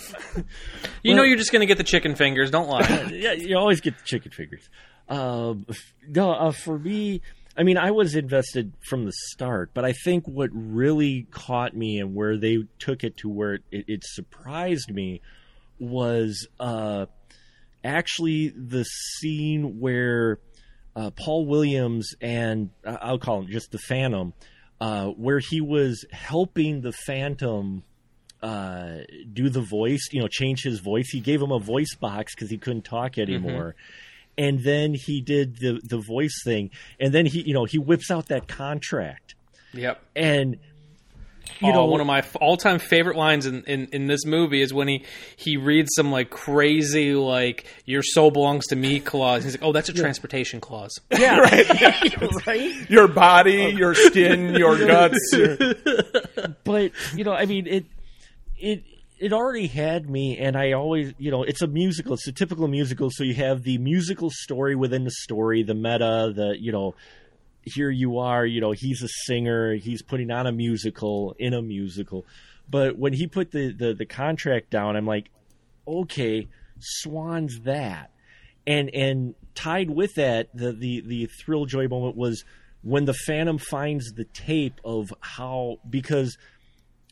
You know, you're just gonna get the chicken fingers. Don't lie. yeah, you always get the chicken fingers. Um, no, uh, for me, I mean, I was invested from the start, but I think what really caught me and where they took it to where it, it surprised me was uh, actually the scene where uh, Paul Williams and uh, I'll call him just the Phantom, uh, where he was helping the Phantom uh, do the voice, you know, change his voice. He gave him a voice box because he couldn't talk anymore. And then he did the the voice thing, and then he, you know, he whips out that contract, Yep. and you You know, one of my all time favorite lines in, in, in this movie is when he, he reads some like crazy like "Your soul belongs to me" clause. He's like, "Oh, that's a transportation clause." yeah, right. right. Your body, oh. your skin, your guts. your- but you know, I mean, it it it already had me, and I always, you know, it's a musical. It's a typical musical, so you have the musical story within the story, the meta, the you know, here you are, you know, he's a singer, he's putting on a musical in a musical. But when he put the the, the contract down, I'm like, okay, Swan's that, and and tied with that, the the the thrill joy moment was when the Phantom finds the tape of how because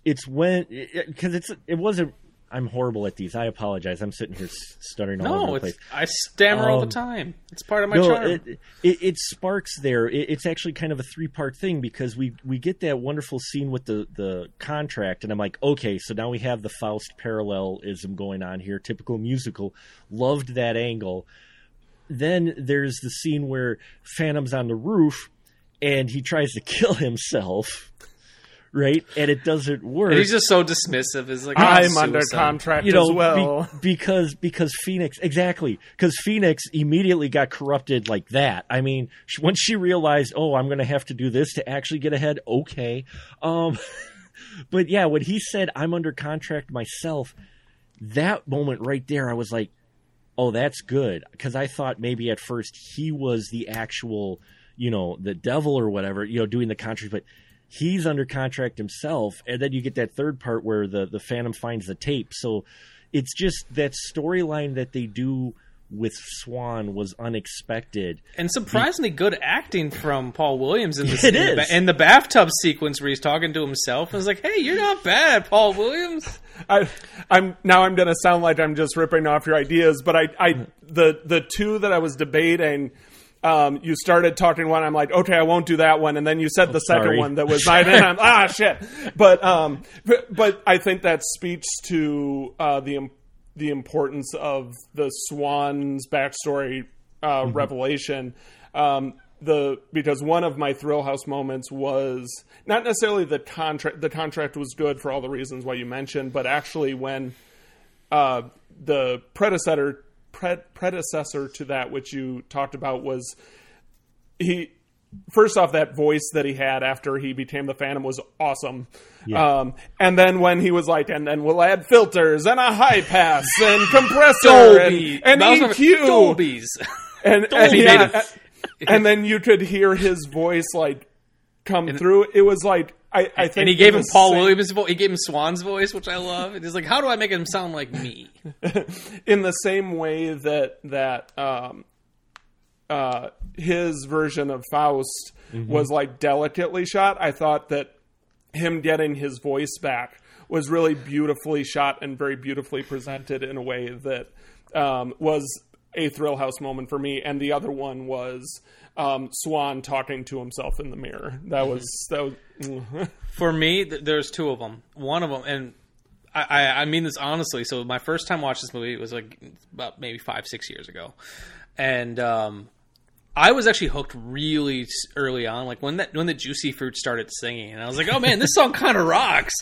it's when because it's it wasn't. I'm horrible at these. I apologize. I'm sitting here stuttering all over the place. I stammer all the Um, time. It's part of my no, charm. It, it, it sparks there. It, it's actually kind of a three part thing because we we get that wonderful scene with the the contract, and I'm like, okay, so now we have the Faust parallelism going on here. Typical musical. Loved that angle. Then there's the scene where Phantom's on the roof and he tries to kill himself. Right, and it doesn't work. and he's just so dismissive. Is like I'm "Oh, under contract you know, as well. be- because because Phoenix exactly because Phoenix immediately got corrupted like that. I mean, sh- once she realized, oh, I'm going to have to do this to actually get ahead. Okay, um, but yeah, when he said I'm under contract myself, that moment right there, I was like, oh, that's good because I thought maybe at first he was the actual, you know, the devil or whatever, you know, doing the contract, but he's under contract himself, and then you get that third part where the the Phantom finds the tape. So it's just that storyline that they do with Swan was unexpected. And surprisingly good acting from Paul Williams in, this, It in, the, is. ba- in the bathtub sequence where he's talking to himself. I was like, "Hey, you're not bad, Paul Williams." I, I'm now I'm going to sound like I'm just ripping off your ideas, but I, I the the two that I was debating, um, you started talking one. I'm like, okay, I won't do that one, and then you said the second sorry. one that was mine, and I'm ah shit. But um, but, but I think that speaks to uh, the the importance of the Swan's backstory uh, revelation. Um, the because one of my Thrill House moments was not necessarily the contract. The contract was good for all the reasons why you mentioned, but actually when uh, the predecessor pre- predecessor to that, which you talked about, was he. First off, that voice that he had after he became the Phantom was awesome. Yeah. Um, and then when he was like, and then we'll add filters and a high pass and compressor Dolby. and, and That was my- EQ. Dolbies. And, and, Dolby yeah, and then you could hear his voice like come through. It was like I, I think and he gave him Paul same- Williams' voice. He gave him Swan's voice, which I love. And he's like, "How do I make him sound like me?" in the same way that that um, uh, his version of Faust Mhm. was like delicately shot. I thought that him getting his voice back was really beautifully shot and very beautifully presented in a way that um, was a Thrill House moment for me. And the other one was um, Swan talking to himself in the mirror. That was that was. For me, th- there's two of them. One of them, and I, I, I mean this honestly. So my first time watching this movie was like about maybe five, six years ago, and um, I was actually hooked really early on. Like when that when the Juicy Fruit started singing, and I was like, "Oh man, this song kind of rocks."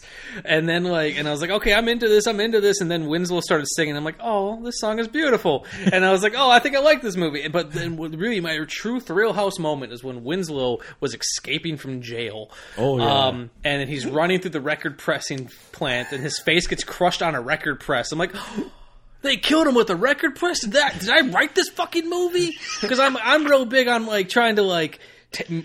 And then like, and I was like, "Okay, I'm into this. I'm into this." And then Winslow started singing. I'm like, "Oh, this song is beautiful." And I was like, "Oh, I think I like this movie." But then, really, my true Thrill House moment is when Winslow was escaping from jail. Oh, yeah. Um, and then he's running through the record pressing plant, and his face gets crushed on a record press. I'm like. They killed him with a record press. Did that? Did I write this fucking movie? Because I'm I'm real big on like trying to like t-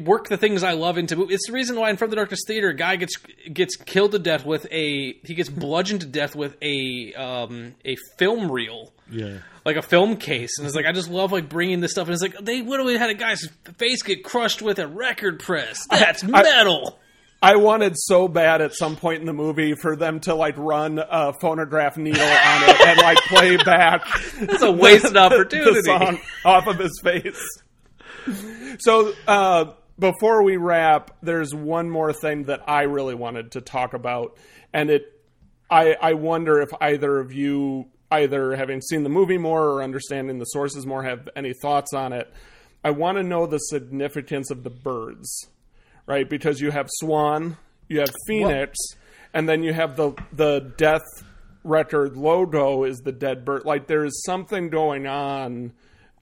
work the things I love into. movies. It's the reason why in From the Darkness Theater, a guy gets gets killed to death with a he gets bludgeoned to death with a um a film reel Yeah. like a film case, and it's like I just love like bringing this stuff. And it's like they literally had a guy's face get crushed with a record press. That's metal. I wanted so bad at some point in the movie for them to like run a phonograph needle on it and like play back. It's a wasted the- opportunity. The song off of his face. So uh, before we wrap, there's one more thing that I really wanted to talk about, and it. I I wonder if either of you, either having seen the movie more or understanding the sources more, have any thoughts on it. I want to know the significance of the birds right? Because you have Swan, you have Phoenix, and then you have the the Death Record logo is the dead bird. Like there is something going on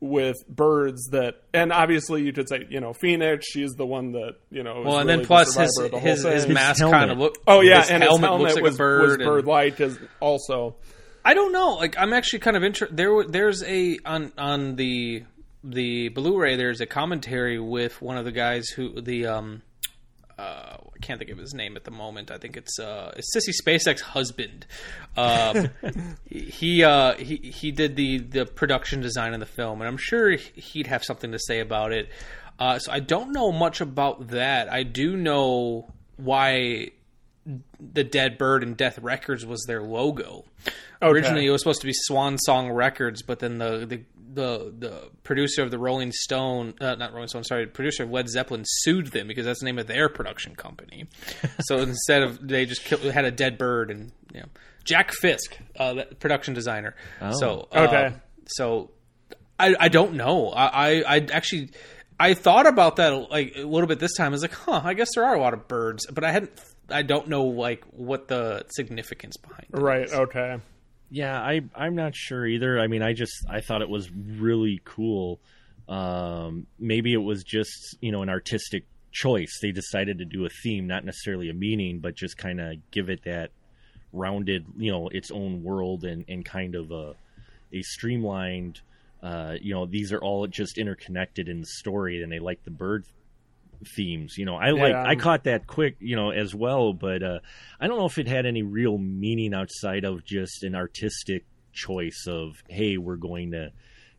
with birds that, and obviously you could say, you know, Phoenix. She's the one that you know. Well, and really then plus survivor his the whole his, his thing. mask kind of look. Oh yeah, his and helmet his helmet looks like was, a bird. Was bird like as also. I don't know. Like I'm actually kind of interested. There, there's a on on the the Blu-ray. There's a commentary with one of the guys who the um uh I can't think of his name at the moment. I think it's uh it's Sissy Spacek's husband. Um, he uh he he did the the production design of the film, and I'm sure he'd have something to say about it. Uh, so I don't know much about that. I do know why the Dead Bird and Death Records was their logo. Okay. Originally, it was supposed to be Swan Song Records, but then the the the, the producer of the Rolling Stone, uh, not Rolling Stone, sorry, producer of Led Zeppelin sued them because that's the name of their production company. so instead of they just killed, had a dead bird and you know Jack Fisk, uh, the production designer. Oh. So uh, Okay. so I I don't know. I I, I actually. I thought about that like a little bit this time. I was like, "Huh, I guess there are a lot of birds," but I hadn't. I don't know like what the significance behind it. Right. Okay. Yeah, I I'm not sure either. I mean, I just I thought it was really cool. Um, maybe it was just you know an artistic choice. They decided to do a theme, not necessarily a meaning, but just kind of give it that rounded, you know, its own world and and kind of a a streamlined. Uh, you know, these are all just interconnected in the story, and they like the bird themes. You know, I like Yeah. I caught that quick, you know, as well, but uh, I don't know if it had any real meaning outside of just an artistic choice of hey, we're going to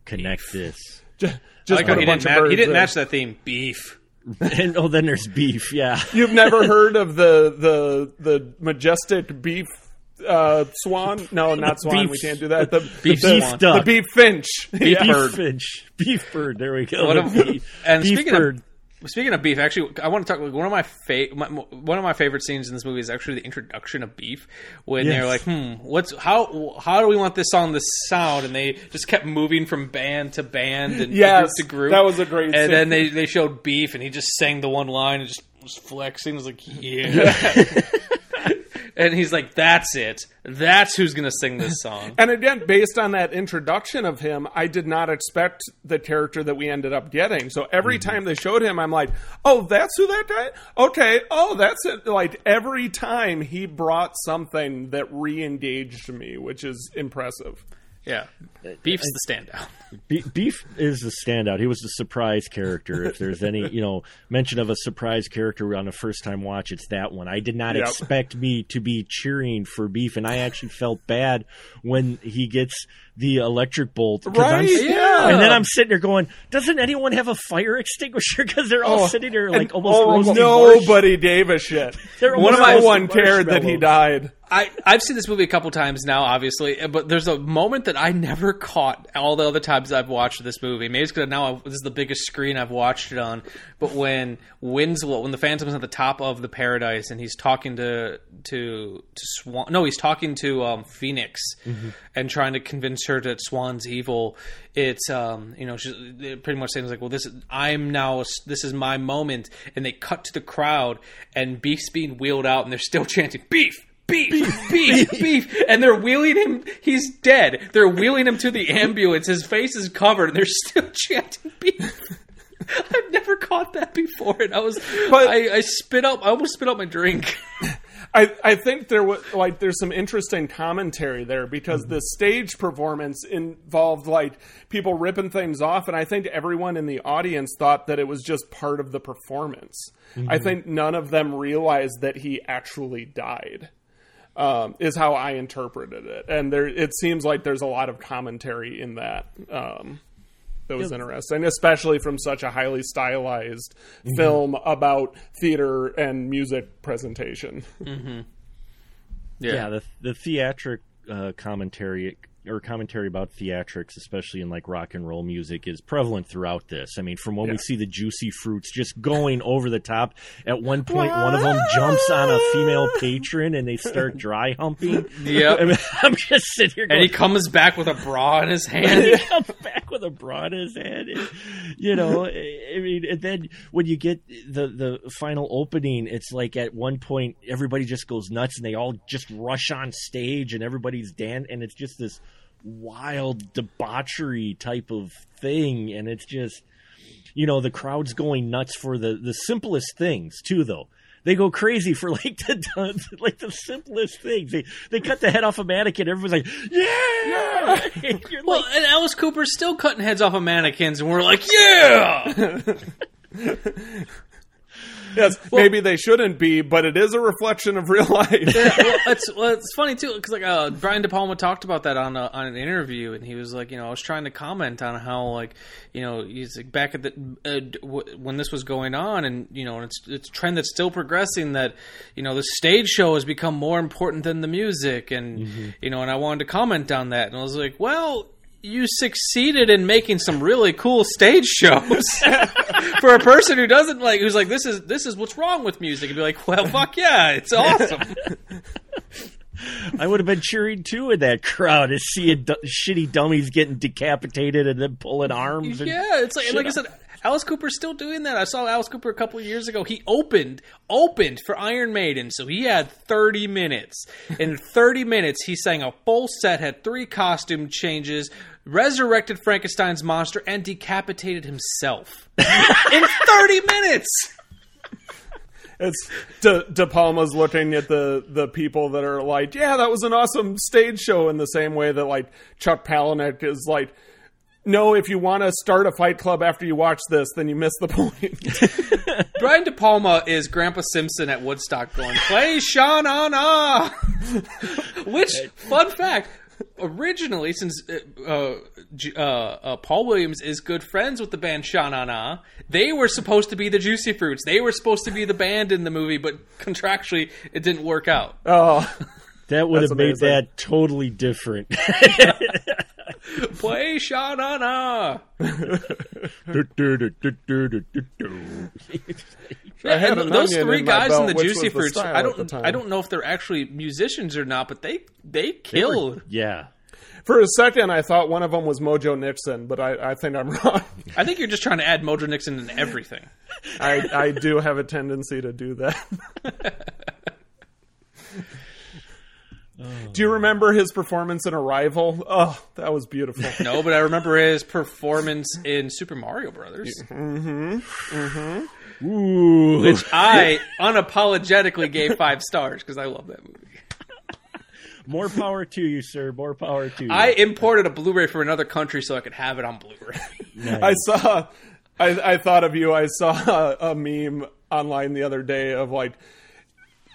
connect this. Just, I like how he a bunch didn't, of match, he didn't in. match that theme. Beef. and oh, then there's beef. Yeah, You've never heard of the the the majestic beef uh, swan? No, not swan. Beef- we can't do that. The beef the, swan. duck. The beef finch. Beef Yeah. bird. Finch, beef bird. There we go. One The of- beef- and beef speaking bird. of speaking of beef, actually, I want to talk. Like, one of my, fa- my one of my favorite scenes in this movie is actually the introduction of beef when they're like, "Hmm, what's how how do we want this song to sound?" And they just kept moving from band to band and Yes, group to group. that was a great And scene. then they they showed beef, and he just sang the one line and just was flexing. I was like, "Yeah." And he's like, "That's it. That's who's gonna sing this song." And again, based on that introduction of him, I did not expect the character that we ended up getting. So every Mm-hmm. time they showed him, I'm like, oh, that's who that guy? Okay, oh, that's it. Like every time he brought something that re engaged me, which is impressive. Yeah, beef's the standout. Beef is the standout. He was the surprise character. If there's any, you know, mention of a surprise character on a first time watch, it's that one. I did not Yep. expect me to be cheering for Beef, and I actually felt bad when he gets the electric bolt. Right, yeah. And then I'm sitting there going, "Doesn't anyone have a fire extinguisher?" Because they're all Oh, sitting there like almost oh, roasting nobody gave a shit. One of my one cared that he died. I, I've seen this movie a couple times now, obviously, but there's a moment that I never caught all the other times I've watched this movie. Maybe it's because now I, this is the biggest screen I've watched it on. But when Winslow, when the Phantom's at the top of the paradise and he's talking to to to Swan, no, he's talking to um, Phoenix Mm-hmm. and trying to convince her that Swan's evil. It's um, you know, she's pretty much saying like, well, this is I'm now this is my moment, and they cut to the crowd and Beef's being wheeled out, and they're still chanting beef. Beef, beef, beef, beef. and they're wheeling him. He's dead. They're wheeling him to the ambulance. His face is covered, and they're still chanting beef. I've never caught that before, and I was, But- I, I spit up. I almost spit out my drink. I, I think there was like there's some interesting commentary there because the stage performance involved like people ripping things off, and I think everyone in the audience thought that it was just part of the performance. I Mhm. think none of them realized that he actually died. Um, is how I interpreted it, and there it seems like there's a lot of commentary in that. Um, that was Yeah. interesting, especially from such a highly stylized Mhm. film about theater and music presentation. Mm-hmm. yeah, the the theatric uh, commentary or commentary about theatrics, especially in like rock and roll music, is prevalent throughout this. I mean, from when we see the juicy fruits just going over the top. At one point, one of them jumps on a female patron and they start dry humping. Yeah, I mean, I'm just sitting here, and he comes back with a bra in his he hand. comes back with a bra in his head. and, you know, I mean, and then when you get the the final opening, it's like at one point everybody just goes nuts and they all just rush on stage and everybody's dan and it's just this wild debauchery type of thing, and it's just you know the crowd's going nuts for the the simplest things too, though. They go crazy for like the like the simplest things. They they cut the head off a mannequin. Everyone's like, yeah. You're well, like- and Alice Cooper's still cutting heads off of mannequins, and we're like, yeah. Yes, maybe they shouldn't be, but it is a reflection of real life. yeah, well, it's well, it's funny too because like uh, Brian De Palma talked about that on a, on an interview, and he was like, you know, I was trying to comment on how like you know he's like back at the uh, w- when this was going on, and you know, it's it's a trend that's still progressing that you know the stage show has become more important than the music, and you know, and I wanted to comment on that, and I was like, well. You succeeded in making some really cool stage shows for a person who doesn't like, who's like, this is this is what's wrong with music, and be like, well, fuck yeah, it's awesome. I would have been cheering too in that crowd to see a shitty dummies getting decapitated and then pulling arms. And Yeah, it's like like I said, Alice Cooper's still doing that. I saw Alice Cooper a couple of years ago. He opened opened for Iron Maiden, so he had 30 minutes. In 30 minutes, he sang a full set, had three costume changes, resurrected Frankenstein's monster, and decapitated himself in 30 minutes. It's De, De Palma's looking at the the people that are like, yeah, that was an awesome stage show. In the same way that like Chuck Palahniuk is like, no, if you want to start a fight club after you watch this, then you miss the point. Brian De Palma is Grandpa Simpson at Woodstock going, play Sha Na Na. Which, fun fact, originally, since uh, uh, uh, uh, Paul Williams is good friends with the band Sha Na Na, they were supposed to be the Juicy Fruits. They were supposed to be the band in the movie, but contractually, it didn't work out. oh, That would That's have made that totally different. Play Sha-na-na. Yeah, those three guys in the Juicy was the Fruits. I don't. I don't know if they're actually musicians or not, but they they kill. yeah. For a second, I thought one of them was Mojo Nixon, but I, I think I'm wrong. I think you're just trying to add Mojo Nixon in everything. I, I do have a tendency to do that. Do you remember his performance in Arrival? Oh, that was beautiful. No, but I remember his performance in Super Mario Brothers, Mm-hmm. Mm-hmm. Ooh. which I unapologetically gave five stars because I love that movie. More power to you, sir. More power to you. I imported a Blu-ray from another country so I could have it on Blu-ray. I saw. I, I thought of you. I saw a, meme online the other day of like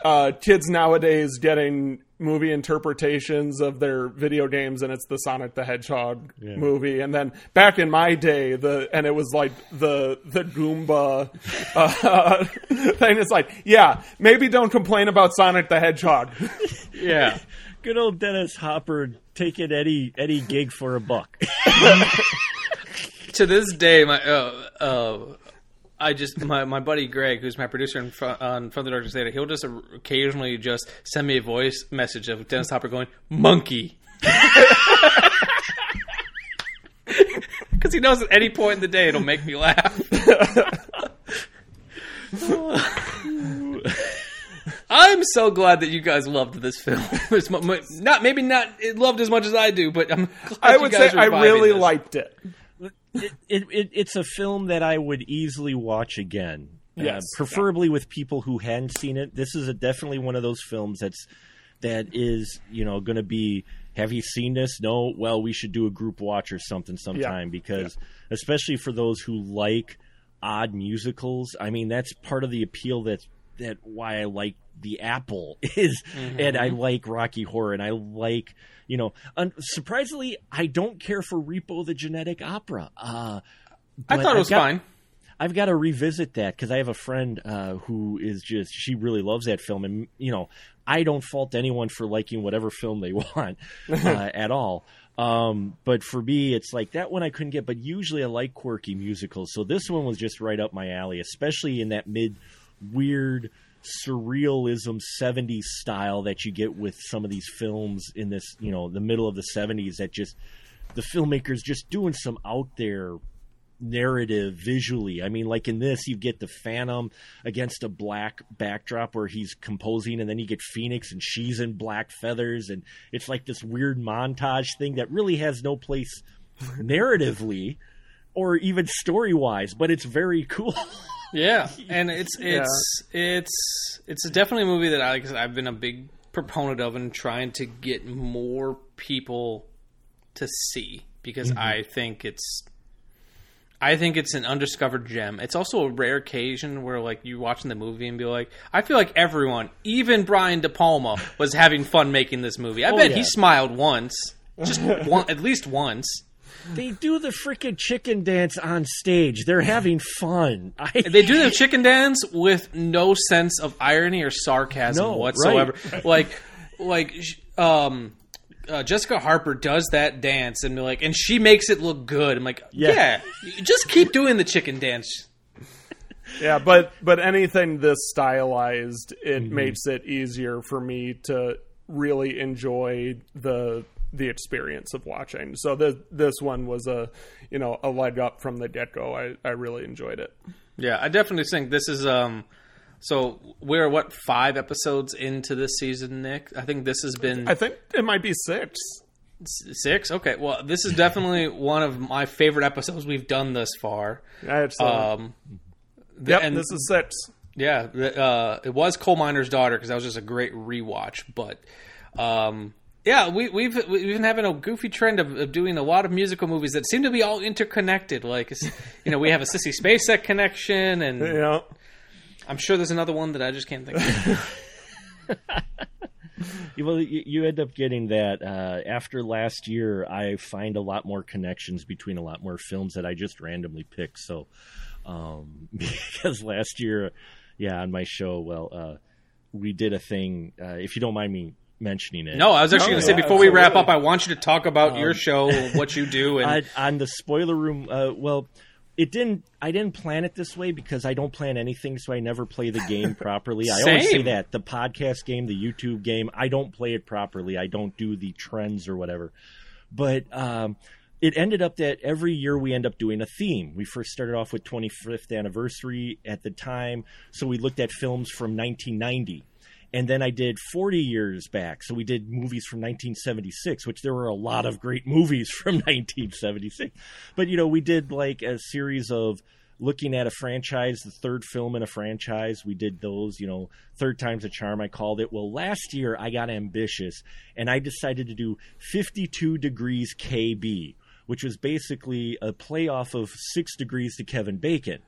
uh, kids nowadays getting movie interpretations of their video games, and it's the Sonic the Hedgehog Yeah. movie. And then back in my day, the and it was like the the Goomba uh, thing. It's like, yeah, maybe don't complain about Sonic the Hedgehog. yeah. Good old Dennis Hopper taking any any gig for a buck. to this day, my uh, uh, I just my, my buddy Greg, who's my producer in front, on From the Dark Data, he'll just occasionally just send me a voice message of Dennis Hopper going monkey. Because he knows at any point in the day it'll make me laugh. I'm so glad that you guys loved this film. It's mu- mu- not maybe not loved as much as I do, but I'm glad I you would say I really this. liked it. It, it, it, it's a film that I would easily watch again. Uh, Yes. preferably with people who hadn't seen it. This is a, definitely one of those films that's that is you know going to be. Have you seen this? No. Well, we should do a group watch or something sometime because, especially for those who like odd musicals. I mean, that's part of the appeal. That's that why I like the Apple is, and I like Rocky Horror, and I like you know. Un- surprisingly, I don't care for Repo the Genetic Opera. Uh, I thought it was got- fine. I've got to revisit that because I have a friend uh, who is just she really loves that film, and you know I don't fault anyone for liking whatever film they want uh, at all. Um, but for me, it's like that one I couldn't get. But usually I like quirky musicals, so this one was just right up my alley, especially in that mid weird surrealism 70s style that you get with some of these films in this you know the middle of the 70s that just the filmmakers just doing some out there narrative visually. I mean, like in this, you get the Phantom against a black backdrop where he's composing, and then you get Phoenix and she's in black feathers, and it's like this weird montage thing that really has no place narratively or even story wise, but it's very cool. Yeah, and it's it's it's it's definitely a movie that I, like I've been a big proponent of and trying to get more people to see because Mhm. I think it's I think it's an undiscovered gem. It's also a rare occasion where like you're watching the movie and be like, I feel like everyone, even Brian De Palma, was having fun making this movie. I Oh, bet yeah. he smiled once, just one, at least once. They do the freaking chicken dance on stage. They're having fun. I, They do the chicken dance with no sense of irony or sarcasm No, whatsoever. right. Like, like, um, uh, Jessica Harper does that dance and be like, and she makes it look good. I'm like, Yeah. yeah, just keep doing the chicken dance. Yeah, but but anything this stylized, it Mm-hmm. makes it easier for me to really enjoy the the experience of watching. So this this one was a you know a leg up from the get go. I I really enjoyed it. Yeah, I definitely think this is um. So we're what five episodes into this season, Nick? I think this has been. I think it might be six. Six? Okay. Well, this is definitely one of my favorite episodes we've done thus far. Yeah, it's, uh, um, Yep, and- this is six. Yeah, uh, it was Coal Miner's Daughter because that was just a great rewatch. But um, yeah, we, we've we've been having a goofy trend of, of doing a lot of musical movies that seem to be all interconnected. Like you know, we have a Sissy Spacek connection, and Yeah. I'm sure there's another one that I just can't think of. You- well, you, you end up getting that uh, after last year. I find a lot more connections between a lot more films that I just randomly pick. So, um, because last year, yeah, on my show, well, uh, we did a thing. Uh, if you don't mind me mentioning it. No, I was actually No, going to say yeah, before we wrap up, I want you to talk about your Um, show, what you do, and on, on the spoiler room. Uh, well, it didn't. I didn't plan it this way because I don't plan anything, so I never play the game properly. I always say that the podcast game, the YouTube game, I don't play it properly. I don't do the trends or whatever. But um, it ended up that every year we end up doing a theme. We first started off with 25th anniversary at the time, so we looked at films from 1990 and then I did 40 years back. So we did movies from 1976, which there were a lot of great movies from 1976. But you know, we did like a series of looking at a franchise, the third film in a franchise. We did those, you know, third time's a charm I called it. Well, last year I got ambitious and I decided to do 52 degrees KB, which was basically a playoff of 6 degrees to Kevin Bacon.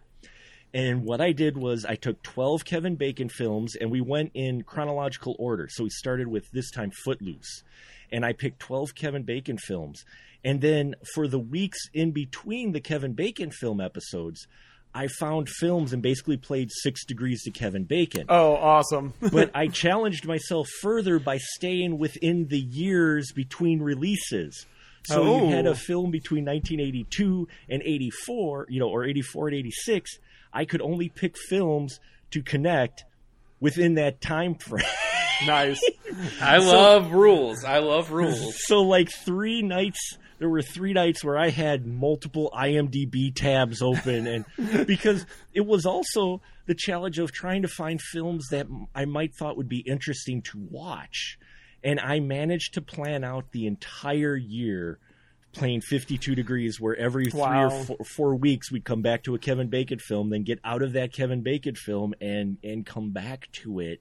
And what I did was I took 12 Kevin Bacon films and we went in chronological order. So we started with this time Footloose. And I picked 12 Kevin Bacon films. And then for the weeks in between the Kevin Bacon film episodes, I found films and basically played Six Degrees to Kevin Bacon. Oh, awesome. but I challenged myself further by staying within the years between releases. So you had Oh. a film between 1982 and 84, you know, or 84 and 86. I could only pick films to connect within that time frame. nice. I So- love rules. I love rules. So like three nights there were three nights where I had multiple IMDb tabs open and because it was also the challenge of trying to find films that I might thought would be interesting to watch. And I managed to plan out the entire year playing 52 degrees where every three Wow. or four, four weeks we'd come back to a Kevin Bacon film then get out of that Kevin Bacon film and and come back to it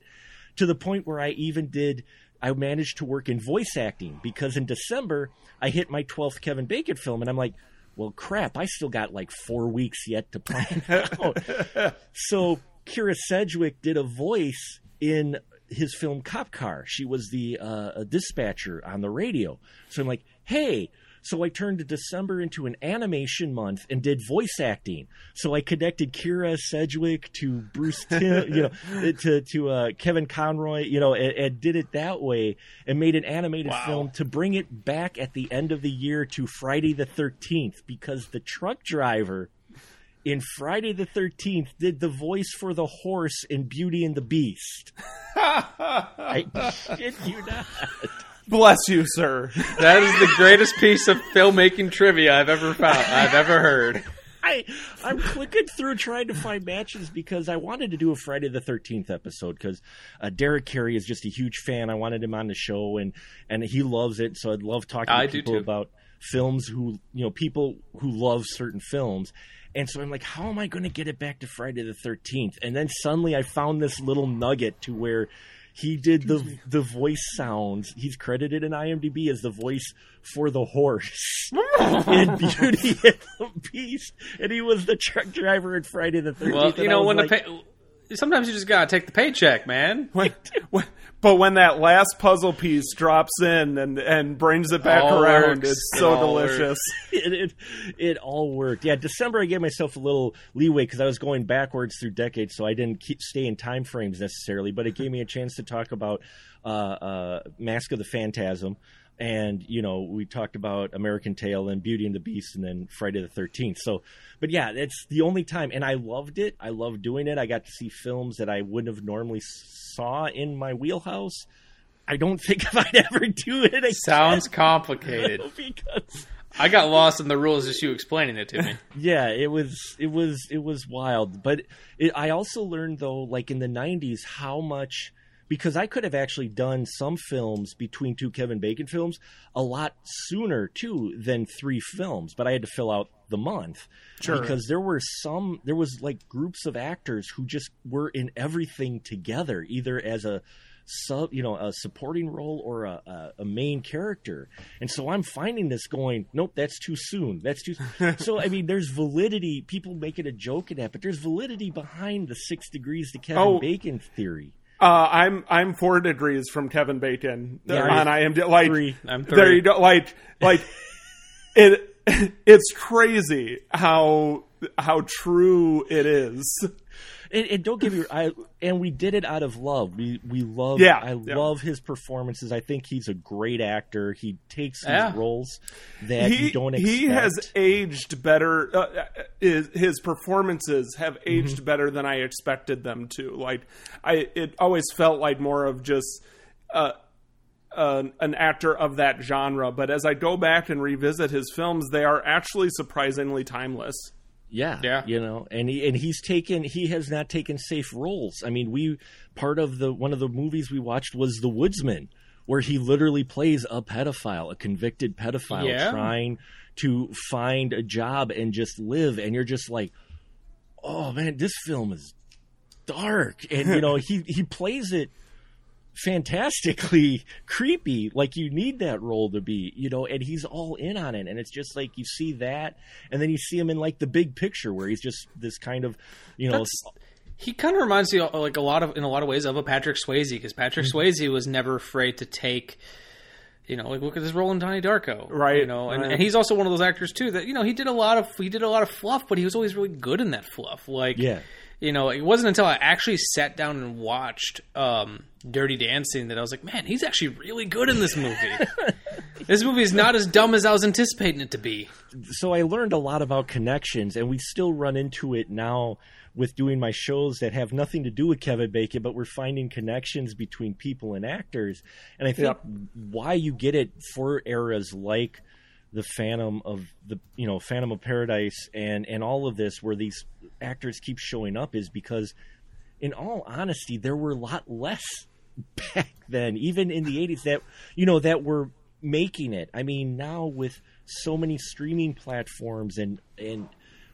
to the point where I even did I managed to work in voice acting because in December I hit my 12th Kevin Bacon film and I'm like well crap I still got like 4 weeks yet to plan out. so Kyra Sedgwick did a voice in his film Cop Car. She was the uh, a dispatcher on the radio. So I'm like, "Hey, so I turned December into an animation month and did voice acting. So I connected Kyra Sedgwick to Bruce Timm, you know, to to uh, Kevin Conroy, you know, and, and did it that way and made an animated film to bring it back at the end of the year to Friday the 13th because the truck driver in Friday the 13th did the voice for the horse in Beauty and the Beast. I shit you not. Bless you, sir. That is the greatest piece of filmmaking trivia I've ever found. I've ever heard. I I'm clicking through trying to find matches because I wanted to do a Friday the Thirteenth episode because uh, Derek Carey is just a huge fan. I wanted him on the show and and he loves it. So I'd love talking I to do people about films who you know people who love certain films. And so I'm like, how am I going to get it back to Friday the Thirteenth? And then suddenly I found this little nugget to where he did the the voice sounds. He's credited in IMDb as the voice for the horse in Beauty and the Beast, and he was the truck driver in Friday the Thirteenth. Well, you know when the pay- sometimes you just gotta take the paycheck, man. When, when- but when that last puzzle piece drops in and, and brings it back All around, works. it's so all delicious. it, it it all worked. Yeah, December I gave myself a little leeway because I was going backwards through decades, so I didn't keep stay in time frames necessarily. But it gave me a chance to talk about uh, uh, Mask of the Phantasm, and you know we talked about American Tail and Beauty and the Beast, and then Friday the Thirteenth. So, but yeah, it's the only time, and I loved it. I loved doing it. I got to see films that I wouldn't have normally saw in my wheelhouse. I don't think if I'd ever do it again. Sounds complicated. because I got lost in the rules just you explaining it to me. yeah it was it was it was wild but it, i also learned though like in the 90s how much because i could have actually done some films between two kevin bacon films a lot sooner too than three films but i had to fill out the month Sure. because there were some there was like groups of actors who just were in everything together either as a sub you know a supporting role or a, a, a main character and so i'm finding this going nope that's too soon that's too so i mean there's validity people make it a joke in that but there's validity behind the six degrees to kevin Oh. bacon theory Uh, I'm I'm four degrees from Kevin Bacon Yeah, on IMDb. Like three. I'm there you go. Like like it. It's crazy how how true it is. And, and don't get me, I and we did it out of love. We we love. Yeah, I yeah. love his performances. I think he's a great actor. He takes Yeah. roles that he, you don't expect. he has aged better. Uh, his, his performances have aged Mm-hmm. better than I expected them to. Like I, it always felt like more of just uh, an, an actor of that genre. But as I go back and revisit his films, they are actually surprisingly timeless. Yeah, Yeah. you know, and he and he's taken he has not taken safe roles. I mean, we part of the one of the movies we watched was The Woodsman, where he literally plays a pedophile, a convicted pedophile, Yeah. trying to find a job and just live, and you're just like, oh man, this film is dark, and you know he he plays it fantastically creepy like you need that role to be you know and he's all in on it and it's just like you see that and then you see him in like the big picture where he's just this kind of you know That's- he kind of reminds me like a lot of in a lot of ways of a Patrick Swayze because Patrick Mm-hmm. Swayze was never afraid to take you know like look at his role in Donnie Darko Right, you know and, right. and he's also one of those actors too that you know he did a lot of he did a lot of fluff but he was always really good in that fluff like Yeah. You know it wasn't until I actually sat down and watched um, Dirty Dancing that I was like man he's actually really good in this movie this movie is not as dumb as I was anticipating it to be so I learned a lot about connections, and we still run into it now with doing my shows that have nothing to do with Kevin Bacon, but we're finding connections between people and actors. And I think Yep. why you get it for eras like the Phantom of the you know Phantom of Paradise and and all of this, where these actors keep showing up, is because, in all honesty, there were a lot less back then, even in the '80s, that you know that were making it. I mean, now with so many streaming platforms and and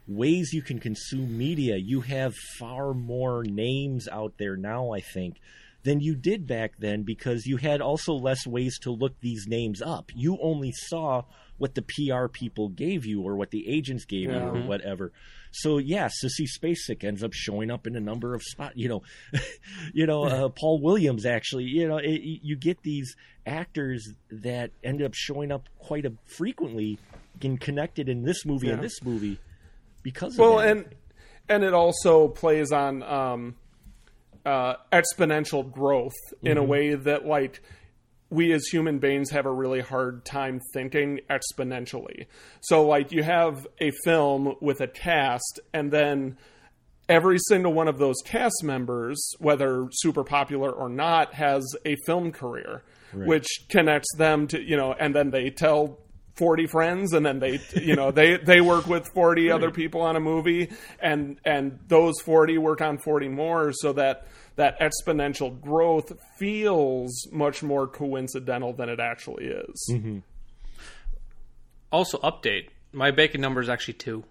ways you can consume media, you have far more names out there now. I think than you did back then because you had also less ways to look these names up. You only saw what the PR people gave you or what the agents gave you or whatever. So yeah, Sissy Spacek ends up showing up in a number of spots. You know, you know uh, Paul Williams actually. You know, it, you get these actors that end up showing up quite a, frequently, and connected in this movie and this movie because of Well, that. and and it also plays on um, uh, exponential growth in a Mhm. way that like we as human beings have a really hard time thinking exponentially. So like you have a film with a cast and then every single one of those cast members, whether super popular or not, has a film career, Right. which connects them to you know, and then they tell. 40 friends and then they you know they they work with 40 other people on a movie and and those 40 work on 40 more so that that exponential growth feels much more coincidental than it actually is Mm-hmm. also update my bacon number is actually two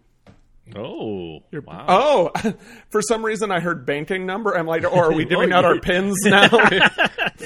Oh, wow. Oh, for some reason I heard banking number. I'm like, or are we giving out our pins now?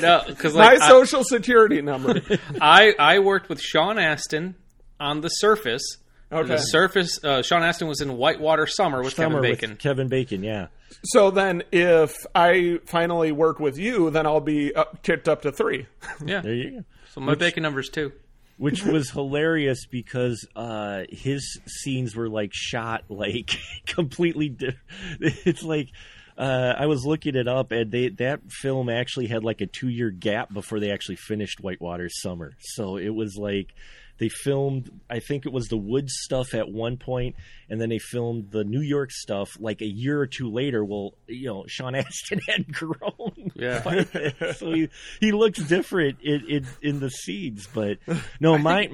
no, because my I- social security number. I I worked with Sean Astin on The Surface. Okay. The Surface. Uh, Sean Astin was in Whitewater Summer with Summer Kevin with Bacon. Kevin Bacon, yeah. So then, if I finally work with you, then I'll be up, kicked up to three. Yeah. There you go. So my Which- bacon number's two. which was hilarious because uh, his scenes were like shot like completely. Di- it's like uh, I was looking it up, and they that film actually had like a two year gap before they actually finished Whitewater Summer. So it was like they filmed. I think it was the woods stuff at one point, and then they filmed the New York stuff like a year or two later. Well, you know, Sean Astin had grown. Yeah. by so he he looks different in in, in the scenes, but no, my.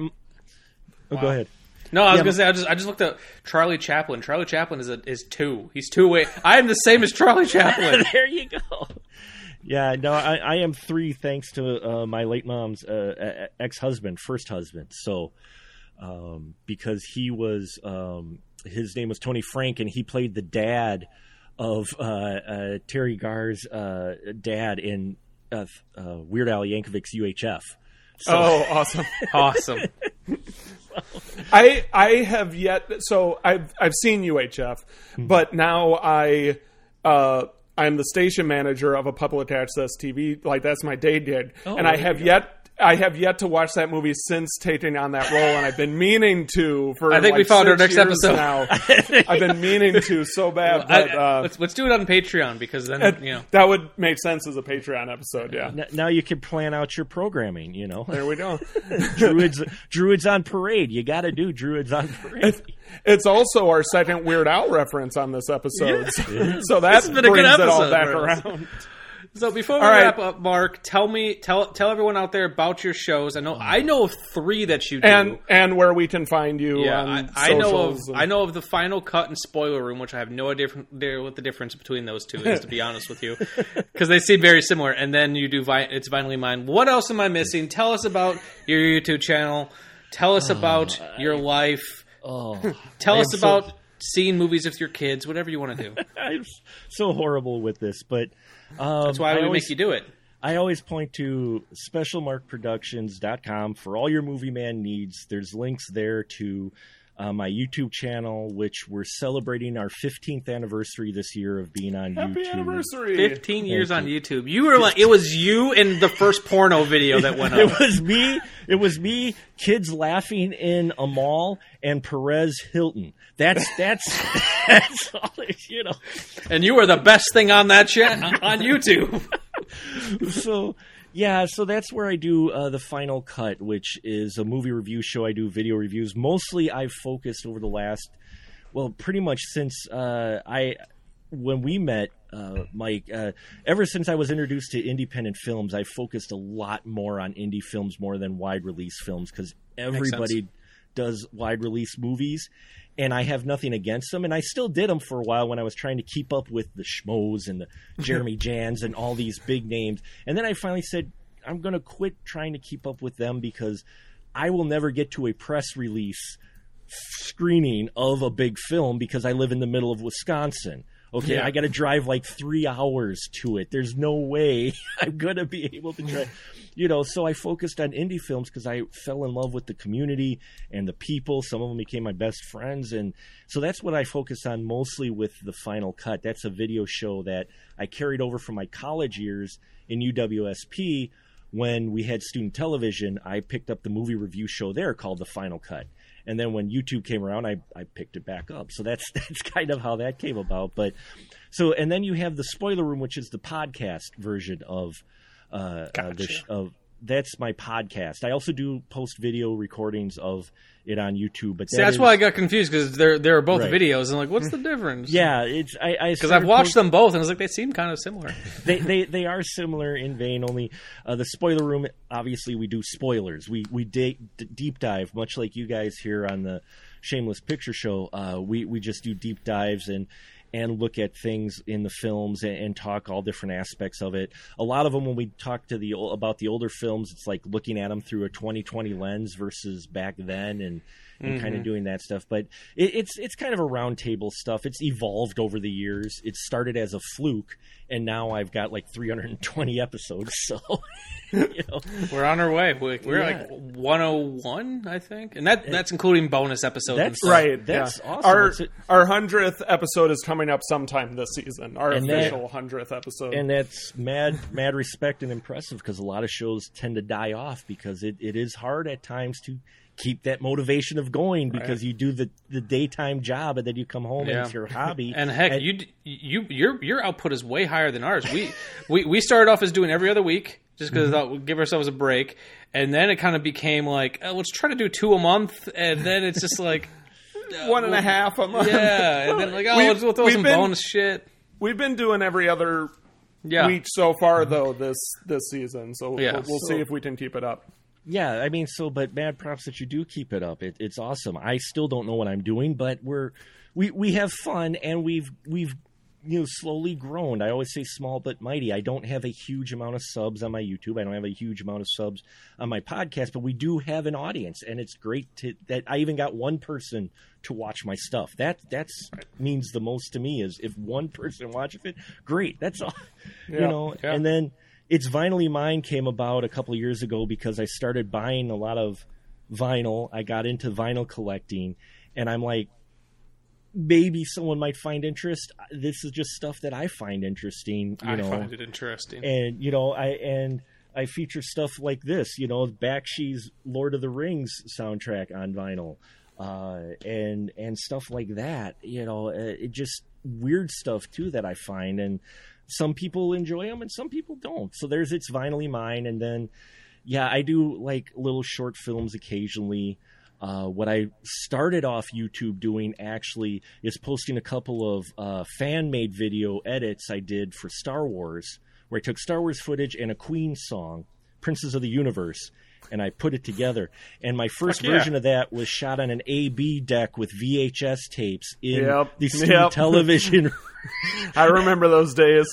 Oh, go ahead. No, I was Yeah, gonna say I just I just looked at Charlie Chaplin. Charlie Chaplin is a, is two. He's two way. I am the same as Charlie Chaplin. there you go. Yeah, no, I, I am three thanks to uh, my late mom's uh, ex husband, first husband. So, um, because he was, um, his name was Tony Frank, and he played the dad of uh, uh, Teri Garr's uh, dad in uh, uh, Weird Al Yankovic's UHF. So, Oh, awesome. awesome. I I have yet so I've I've seen UHF, but now I uh I'm the station manager of a public access TV like that's my day gig, Oh, and I have yet I have yet to watch that movie since taking on that role, and I've been meaning to for. I think we found our next episode. Now. I've been meaning to so bad, but I- uh, let's let's do it on Patreon because then it- you know. that would make sense as a Patreon episode. Yeah, now you can plan out your programming. You know, there we go. druids, druids on parade. You got to do druids on parade. It's also our second Weird Al reference on this episode, Yeah. so that This has been a good brings it all episode back for us. around. So before we All right. wrap up, Mark, tell me, tell tell everyone out there about your shows. I know I know of three that you do. and and where we can find you. yeah, on I, I know of and- I know of the final cut and spoiler room, which I have no idea what the difference between those two is. to be honest with you, because they seem very similar. And then you do vi- it's vinylly mine. What else am I missing? Tell us about your YouTube channel. Tell us about your life. Oh, Tell I us am so- about seeing movies with your kids. Whatever you want to do. I'm so horrible with this, but um, That's why I we always- make you do it. I always point to specialmarkproductions.com for all your movie man needs. There's links there to uh, my YouTube channel, which we're celebrating our 15th anniversary this year of being on Happy YouTube. anniversary! Fifteen Thank years you. on YouTube. You were like, it was you and the first porno video that went up. It was me. It was me. Kids laughing in a mall and Perez Hilton. That's that's that's all. it- You know. and you were the best thing on that chat on YouTube. so yeah, so that's where I do uh, the final cut, which is a movie review show. I do video reviews. Mostly, I've focused over the last, well, pretty much since uh, I when we met. Uh, Mike, uh, ever since I was introduced to independent films, I focused a lot more on indie films more than wide release films because everybody does wide release movies, and I have nothing against them. And I still did them for a while when I was trying to keep up with the Schmoes and the Jeremy Jahns and all these big names. And then I finally said, I'm going to quit trying to keep up with them because I will never get to a press release screening of a big film because I live in the middle of Wisconsin. Okay, Yeah. I got to drive like three hours to it. There's no way I'm gonna be able to drive. you know. So I focused on indie films because I fell in love with the community and the people. Some of them became my best friends, and so that's what I focus on mostly with the Final Cut. That's a video show that I carried over from my college years in UWSP. When we had student television, I picked up the movie review show there called The Final Cut and then when YouTube came around, I, I picked it back up. So that's that's kind of how that came about. But so and then you have the spoiler room, which is the podcast version of uh, uh, the of that's my podcast. I also do post video recordings of it on YouTube. But See, that that's is- why I got confused because they're they're both Right. videos, and like, what's the difference? Yeah, it's I because I've watched them both, and I was like, they seem kind of similar. they, they they are similar in vein. Only uh, the spoiler room. Obviously, we do spoilers. We we dig, d- deep dive, much like you guys here on the Shameless Picture Show. Uh, we we just do deep dives and and look at things in the films and, and talk all different aspects of it. A lot of them, when we talk to the about the older films, it's like looking at them through a 2020 lens versus back then, and and kind of mm-hmm. doing that stuff. But it, it's it's kind of a roundtable stuff. It's evolved over the years. It started as a fluke, and now I've got like 320 episodes. So you know, We're on our way. We- We're Yeah. like 101, I think, and that that's including bonus episodes. That's. Right. That's yeah. awesome. Our It's our hundredth episode is coming up sometime this season. Our And official hundredth episode. and that's mad mad respect and impressive because a lot of shows tend to die off because it, it is hard at times to keep that motivation of going because you do the, the daytime job and then you come home and it's your hobby And heck, you you your your output is way higher than ours. We we we started off as doing every other week just because Mhm. thought we'd give ourselves a break, and then it kind of became like oh, let's try to do two a month, and then it's just like One and a half a month. Yeah, and then like oh, We've- let's we'll throw some been- bonus shit. We've been doing every other Yeah. week so far though this this season. So Yeah. we'll, we'll So- see if we can keep it up. Yeah, I mean, so but mad props that you do keep it up. It, it's awesome. I still don't know what I'm doing, but we're we we have fun and we've we've you know slowly grown. I always say small but mighty. I don't have a huge amount of subs on my YouTube. I don't have a huge amount of subs on my podcast, but we do have an audience, and it's great to that I even got one person to watch my stuff. That that's means the most to me is if one person watches it, great. That's all. You know, yeah. and then it's vinylly mine came about a couple of years ago because I started buying a lot of vinyl. I got into vinyl collecting, and I'm like, maybe someone might find interest. This is just stuff that I find interesting. You I know, find it interesting. and you know, I and I feature stuff like this, you know, Bakshi's Lord of the Rings soundtrack on vinyl, uh, and and stuff like that. You know, uh, it just weird stuff too that I find, and some people enjoy them and some people don't. So there's it's vinylly mine, and then yeah, I do like little short films occasionally. Uh, what I started off YouTube doing actually is posting a couple of uh, fan made video edits I did for Star Wars, where I took Star Wars footage and a Queen song, Princes of the Universe, and I put it together. And my first Fuck yeah. version of that was shot on an AB deck with VHS tapes in Yep. the studio Yep. television. I remember those days.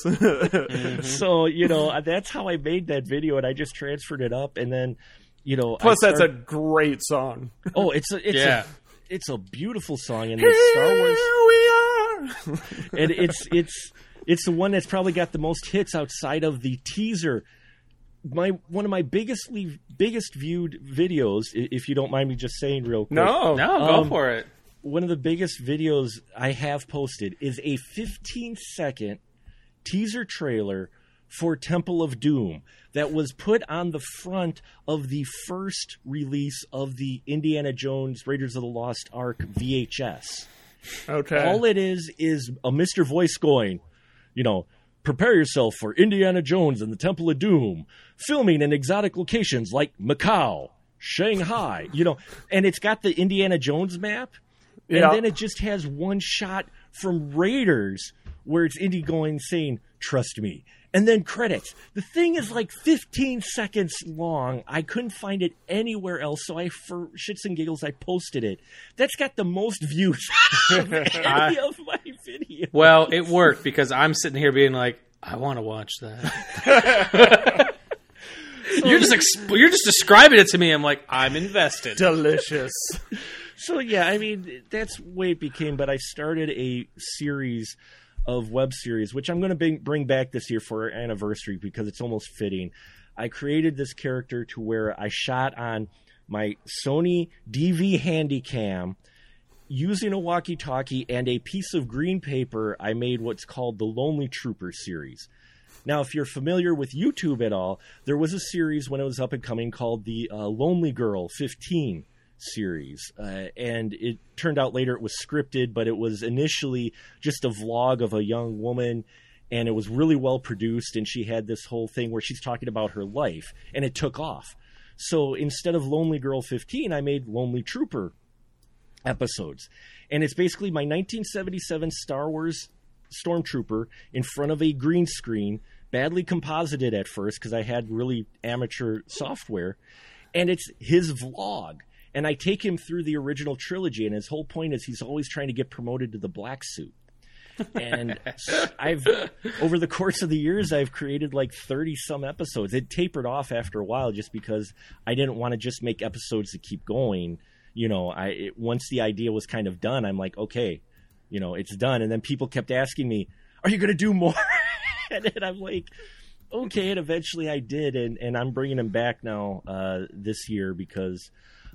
So you know uh, that's how I made that video, and I just transferred it up, and then you know. Plus, I that's a great song. Oh, it's a it's Yeah. a it's a beautiful song in the Star Wars. and it's it's it's the one that's probably got the most hits outside of the teaser. My one of my biggest biggest viewed videos, if you don't mind me just saying real quick. No. No, go um, for it. One of the biggest videos I have posted is a 15 second teaser trailer for Temple of Doom that was put on the front of the first release of the Indiana Jones Raiders of the Lost Ark VHS. Okay. All it is is a Mr. Voice going, you know, prepare yourself for Indiana Jones and the Temple of Doom, filming in exotic locations like Macau, Shanghai, you know, and it's got the Indiana Jones map. And Yeah. then it just has one shot from Raiders where it's Indy going saying, Trust me. And then credits. The thing is like 15 seconds long. I couldn't find it anywhere else, so I, for shits and giggles, I posted it. That's got the most views of any of Well, it worked because I'm sitting here being like, I want to watch that. you're just exp- you're just describing it to me. I'm like, I'm invested. Delicious. So yeah, I mean that's way it became. But I started a series of web series, which I'm going to bring, bring back this year for our anniversary because it's almost fitting. I created this character to where I shot on my Sony DV Handycam using a walkie-talkie and a piece of green paper. I made what's called the Lonely Trooper series. Now, if you're familiar with YouTube at all, there was a series when it was up and coming called the uh, Lonely Girl 15 series. Uh, and it turned out later it was scripted, but it was initially just a vlog of a young woman. And it was really well produced. And she had this whole thing where she's talking about her life. And it took off. So instead of Lonely Girl 15, I made Lonely Trooper episodes. And it's basically my 1977 Star Wars Stormtrooper in front of a green screen, badly composited at first because I had really amateur software. And it's his vlog. And I take him through the original trilogy, and his whole point is he's always trying to get promoted to the black suit. and I've over the course of the years I've created like 30 some episodes. It tapered off after a while just because I didn't want to just make episodes to keep going. You know, I it, once the idea was kind of done, I'm like, okay, you know, it's done. And then people kept asking me, "Are you going to do more?" and I'm like, okay. And eventually I did, and and I'm bringing them back now uh, this year because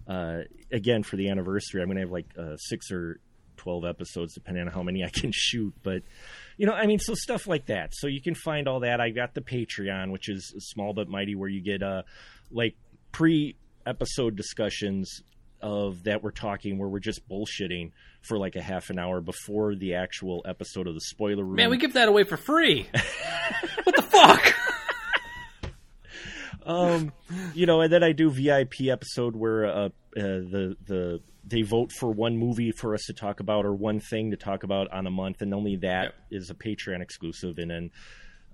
uh, again for the anniversary, I'm going to have like uh, six or 12 episodes depending on how many I can shoot but you know I mean so stuff like that so you can find all that I got the Patreon which is small but mighty where you get uh like pre episode discussions of that we're talking where we're just bullshitting for like a half an hour before the actual episode of the spoiler room Man, we give that away for free. what the fuck? um, you know, and then I do VIP episode where uh, uh, the the they vote for one movie for us to talk about or one thing to talk about on a month, and only that is a Patreon exclusive. And then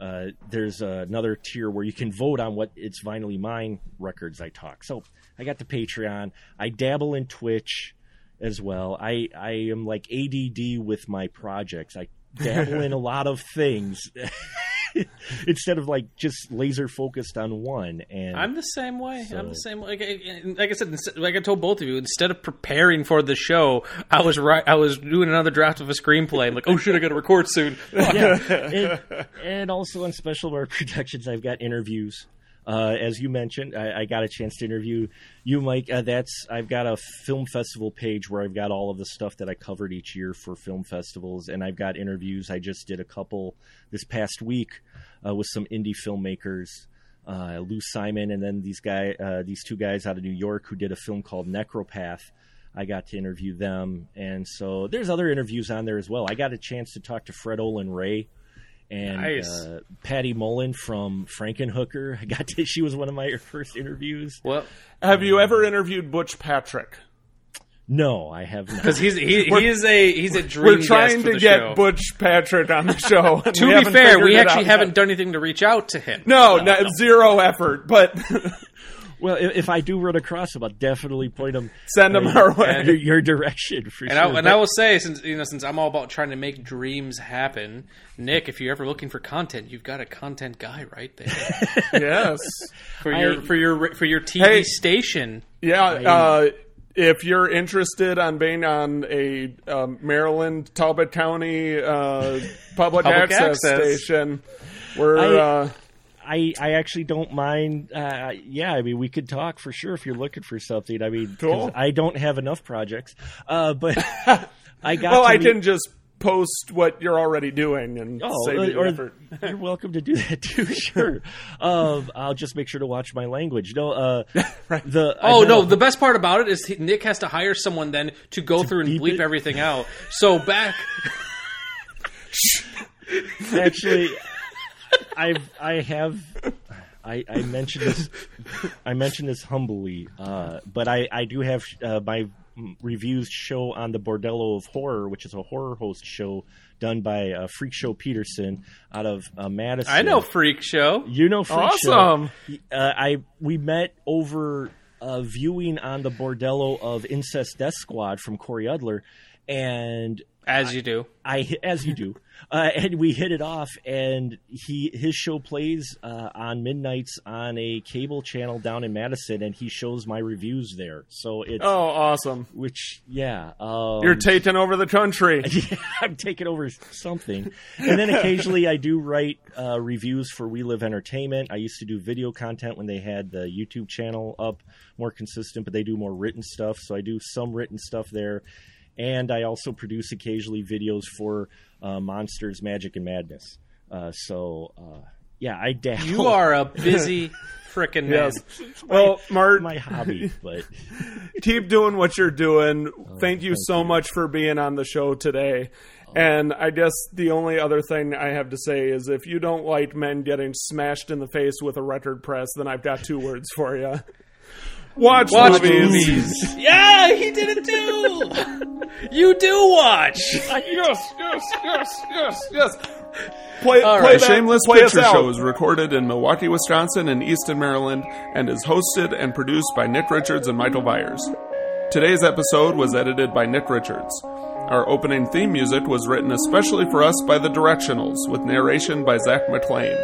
uh, there's another tier where you can vote on what it's vinylly mine records I talk. So I got the Patreon. I dabble in Twitch as well. I I am like ADD with my projects. I dabble in a lot of things. Instead of like just laser focused on one, and I'm the same way. I'm the same. Like, I- like I said, like I told both of you, instead of preparing for the show, I was right. I was doing another draft of a screenplay. I'm like, oh shit, I got to record soon. Yeah, and, and also on Special Mark Productions, I've got interviews. Uh, as you mentioned, I, I got a chance to interview you, Mike. Uh, that's I've got a film festival page where I've got all of the stuff that I covered each year for film festivals, and I've got interviews. I just did a couple this past week uh, with some indie filmmakers. uh, Lou Simon, and then these guy, uh, these two guys out of New York who did a film called Necropath. I got to interview them, and so there's other interviews on there as well. I got a chance to talk to Fred Olen Ray and Nice. uh, Patty Mullen from Frankenhooker. I got to, she was one of my first interviews. Well, Have you ever interviewed Butch Patrick? No, I have not. Because he's he, We're- he is a he's a dream We're guest trying for to the get show. Butch Patrick on the show. to be fair, we actually haven't yet. done anything to reach out to him. No, no, zero effort. But Well, if, if I do run across them, I'll definitely point them. Send them uh, our way. Your, your direction for And, sure. I, and But- I will say, since you know, since I'm all about trying to make dreams happen, Nick, if you're ever looking for content, you've got a content guy right there yes, for your I- for your for your TV Hey. station. yeah. Uh, if you're interested on being on a um, Maryland Talbot County uh, public, Public access, access. station, we're I- uh, I, I actually don't mind. Uh, yeah, I mean, we could talk for sure if you're looking for something. I mean, Cool. I don't have enough projects, uh, but I got. well, to I meet- can just post what you're already doing and Oh, save you the or effort. you're welcome to do that too. Sure, um, I'll just make sure to watch my language. No, uh, the Oh no! The best part about it is he, Nick has to hire someone then to go through and bleep it? everything out. So back, actually i've i have I, I mentioned this. I mentioned this humbly, uh, but I, I do have uh, my reviews show on the Bordello of Horror, which is a horror host show done by uh, Freak Show Peterson out of uh, Madison. I know Freak Show. You know Freak Awesome. Show. Uh, I we met over uh, viewing on the Bordello of Incest Death Squad from Corey Udler, and as you do, I as you do, uh, and we hit it off. And he his show plays uh, on midnights on a cable channel down in Madison, and he shows my reviews there. So it's Oh, awesome! which yeah, um, You're taking over the country. yeah, I'm taking over something. And then occasionally I do write uh, reviews for We Live Entertainment. I used to do video content when they had the YouTube channel up more consistent, but they do more written stuff. So I do some written stuff there. And I also produce occasionally videos for uh, Monsters, Magic, and Madness. Uh, so, uh, yeah, I dabble. you are a busy frickin' man. Yes. Well, Mart, my hobby, but keep doing what you're doing. Oh, thank you so much for being on the show today. And I guess the only other thing I have to say is if you don't like men getting smashed in the face with a record press, then I've got two words for you. Watch, Watch movies. movies. yeah, he did it too. you do watch. yes, yes, yes, yes, yes. Play, All play right. that, Shameless play Picture out. Show is recorded in Milwaukee, Wisconsin, and Easton, Maryland, and is hosted and produced by Nick Richards and Michael Byers. Today's episode was edited by Nick Richards. Our opening theme music was written especially for us by The Directionals, with narration by Zach McLean.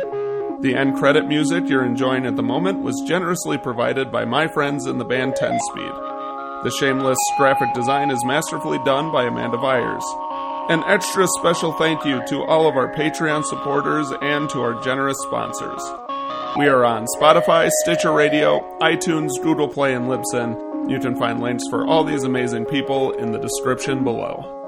The end credit music you're enjoying at the moment was generously provided by my friends in the band 10 Speed. The Shameless graphic design is masterfully done by Amanda Byers. An extra special thank you to all of our Patreon supporters and to our generous sponsors. We are on Spotify, Stitcher Radio, iTunes, Google Play, and Libsyn. You can find links for all these amazing people in the description below.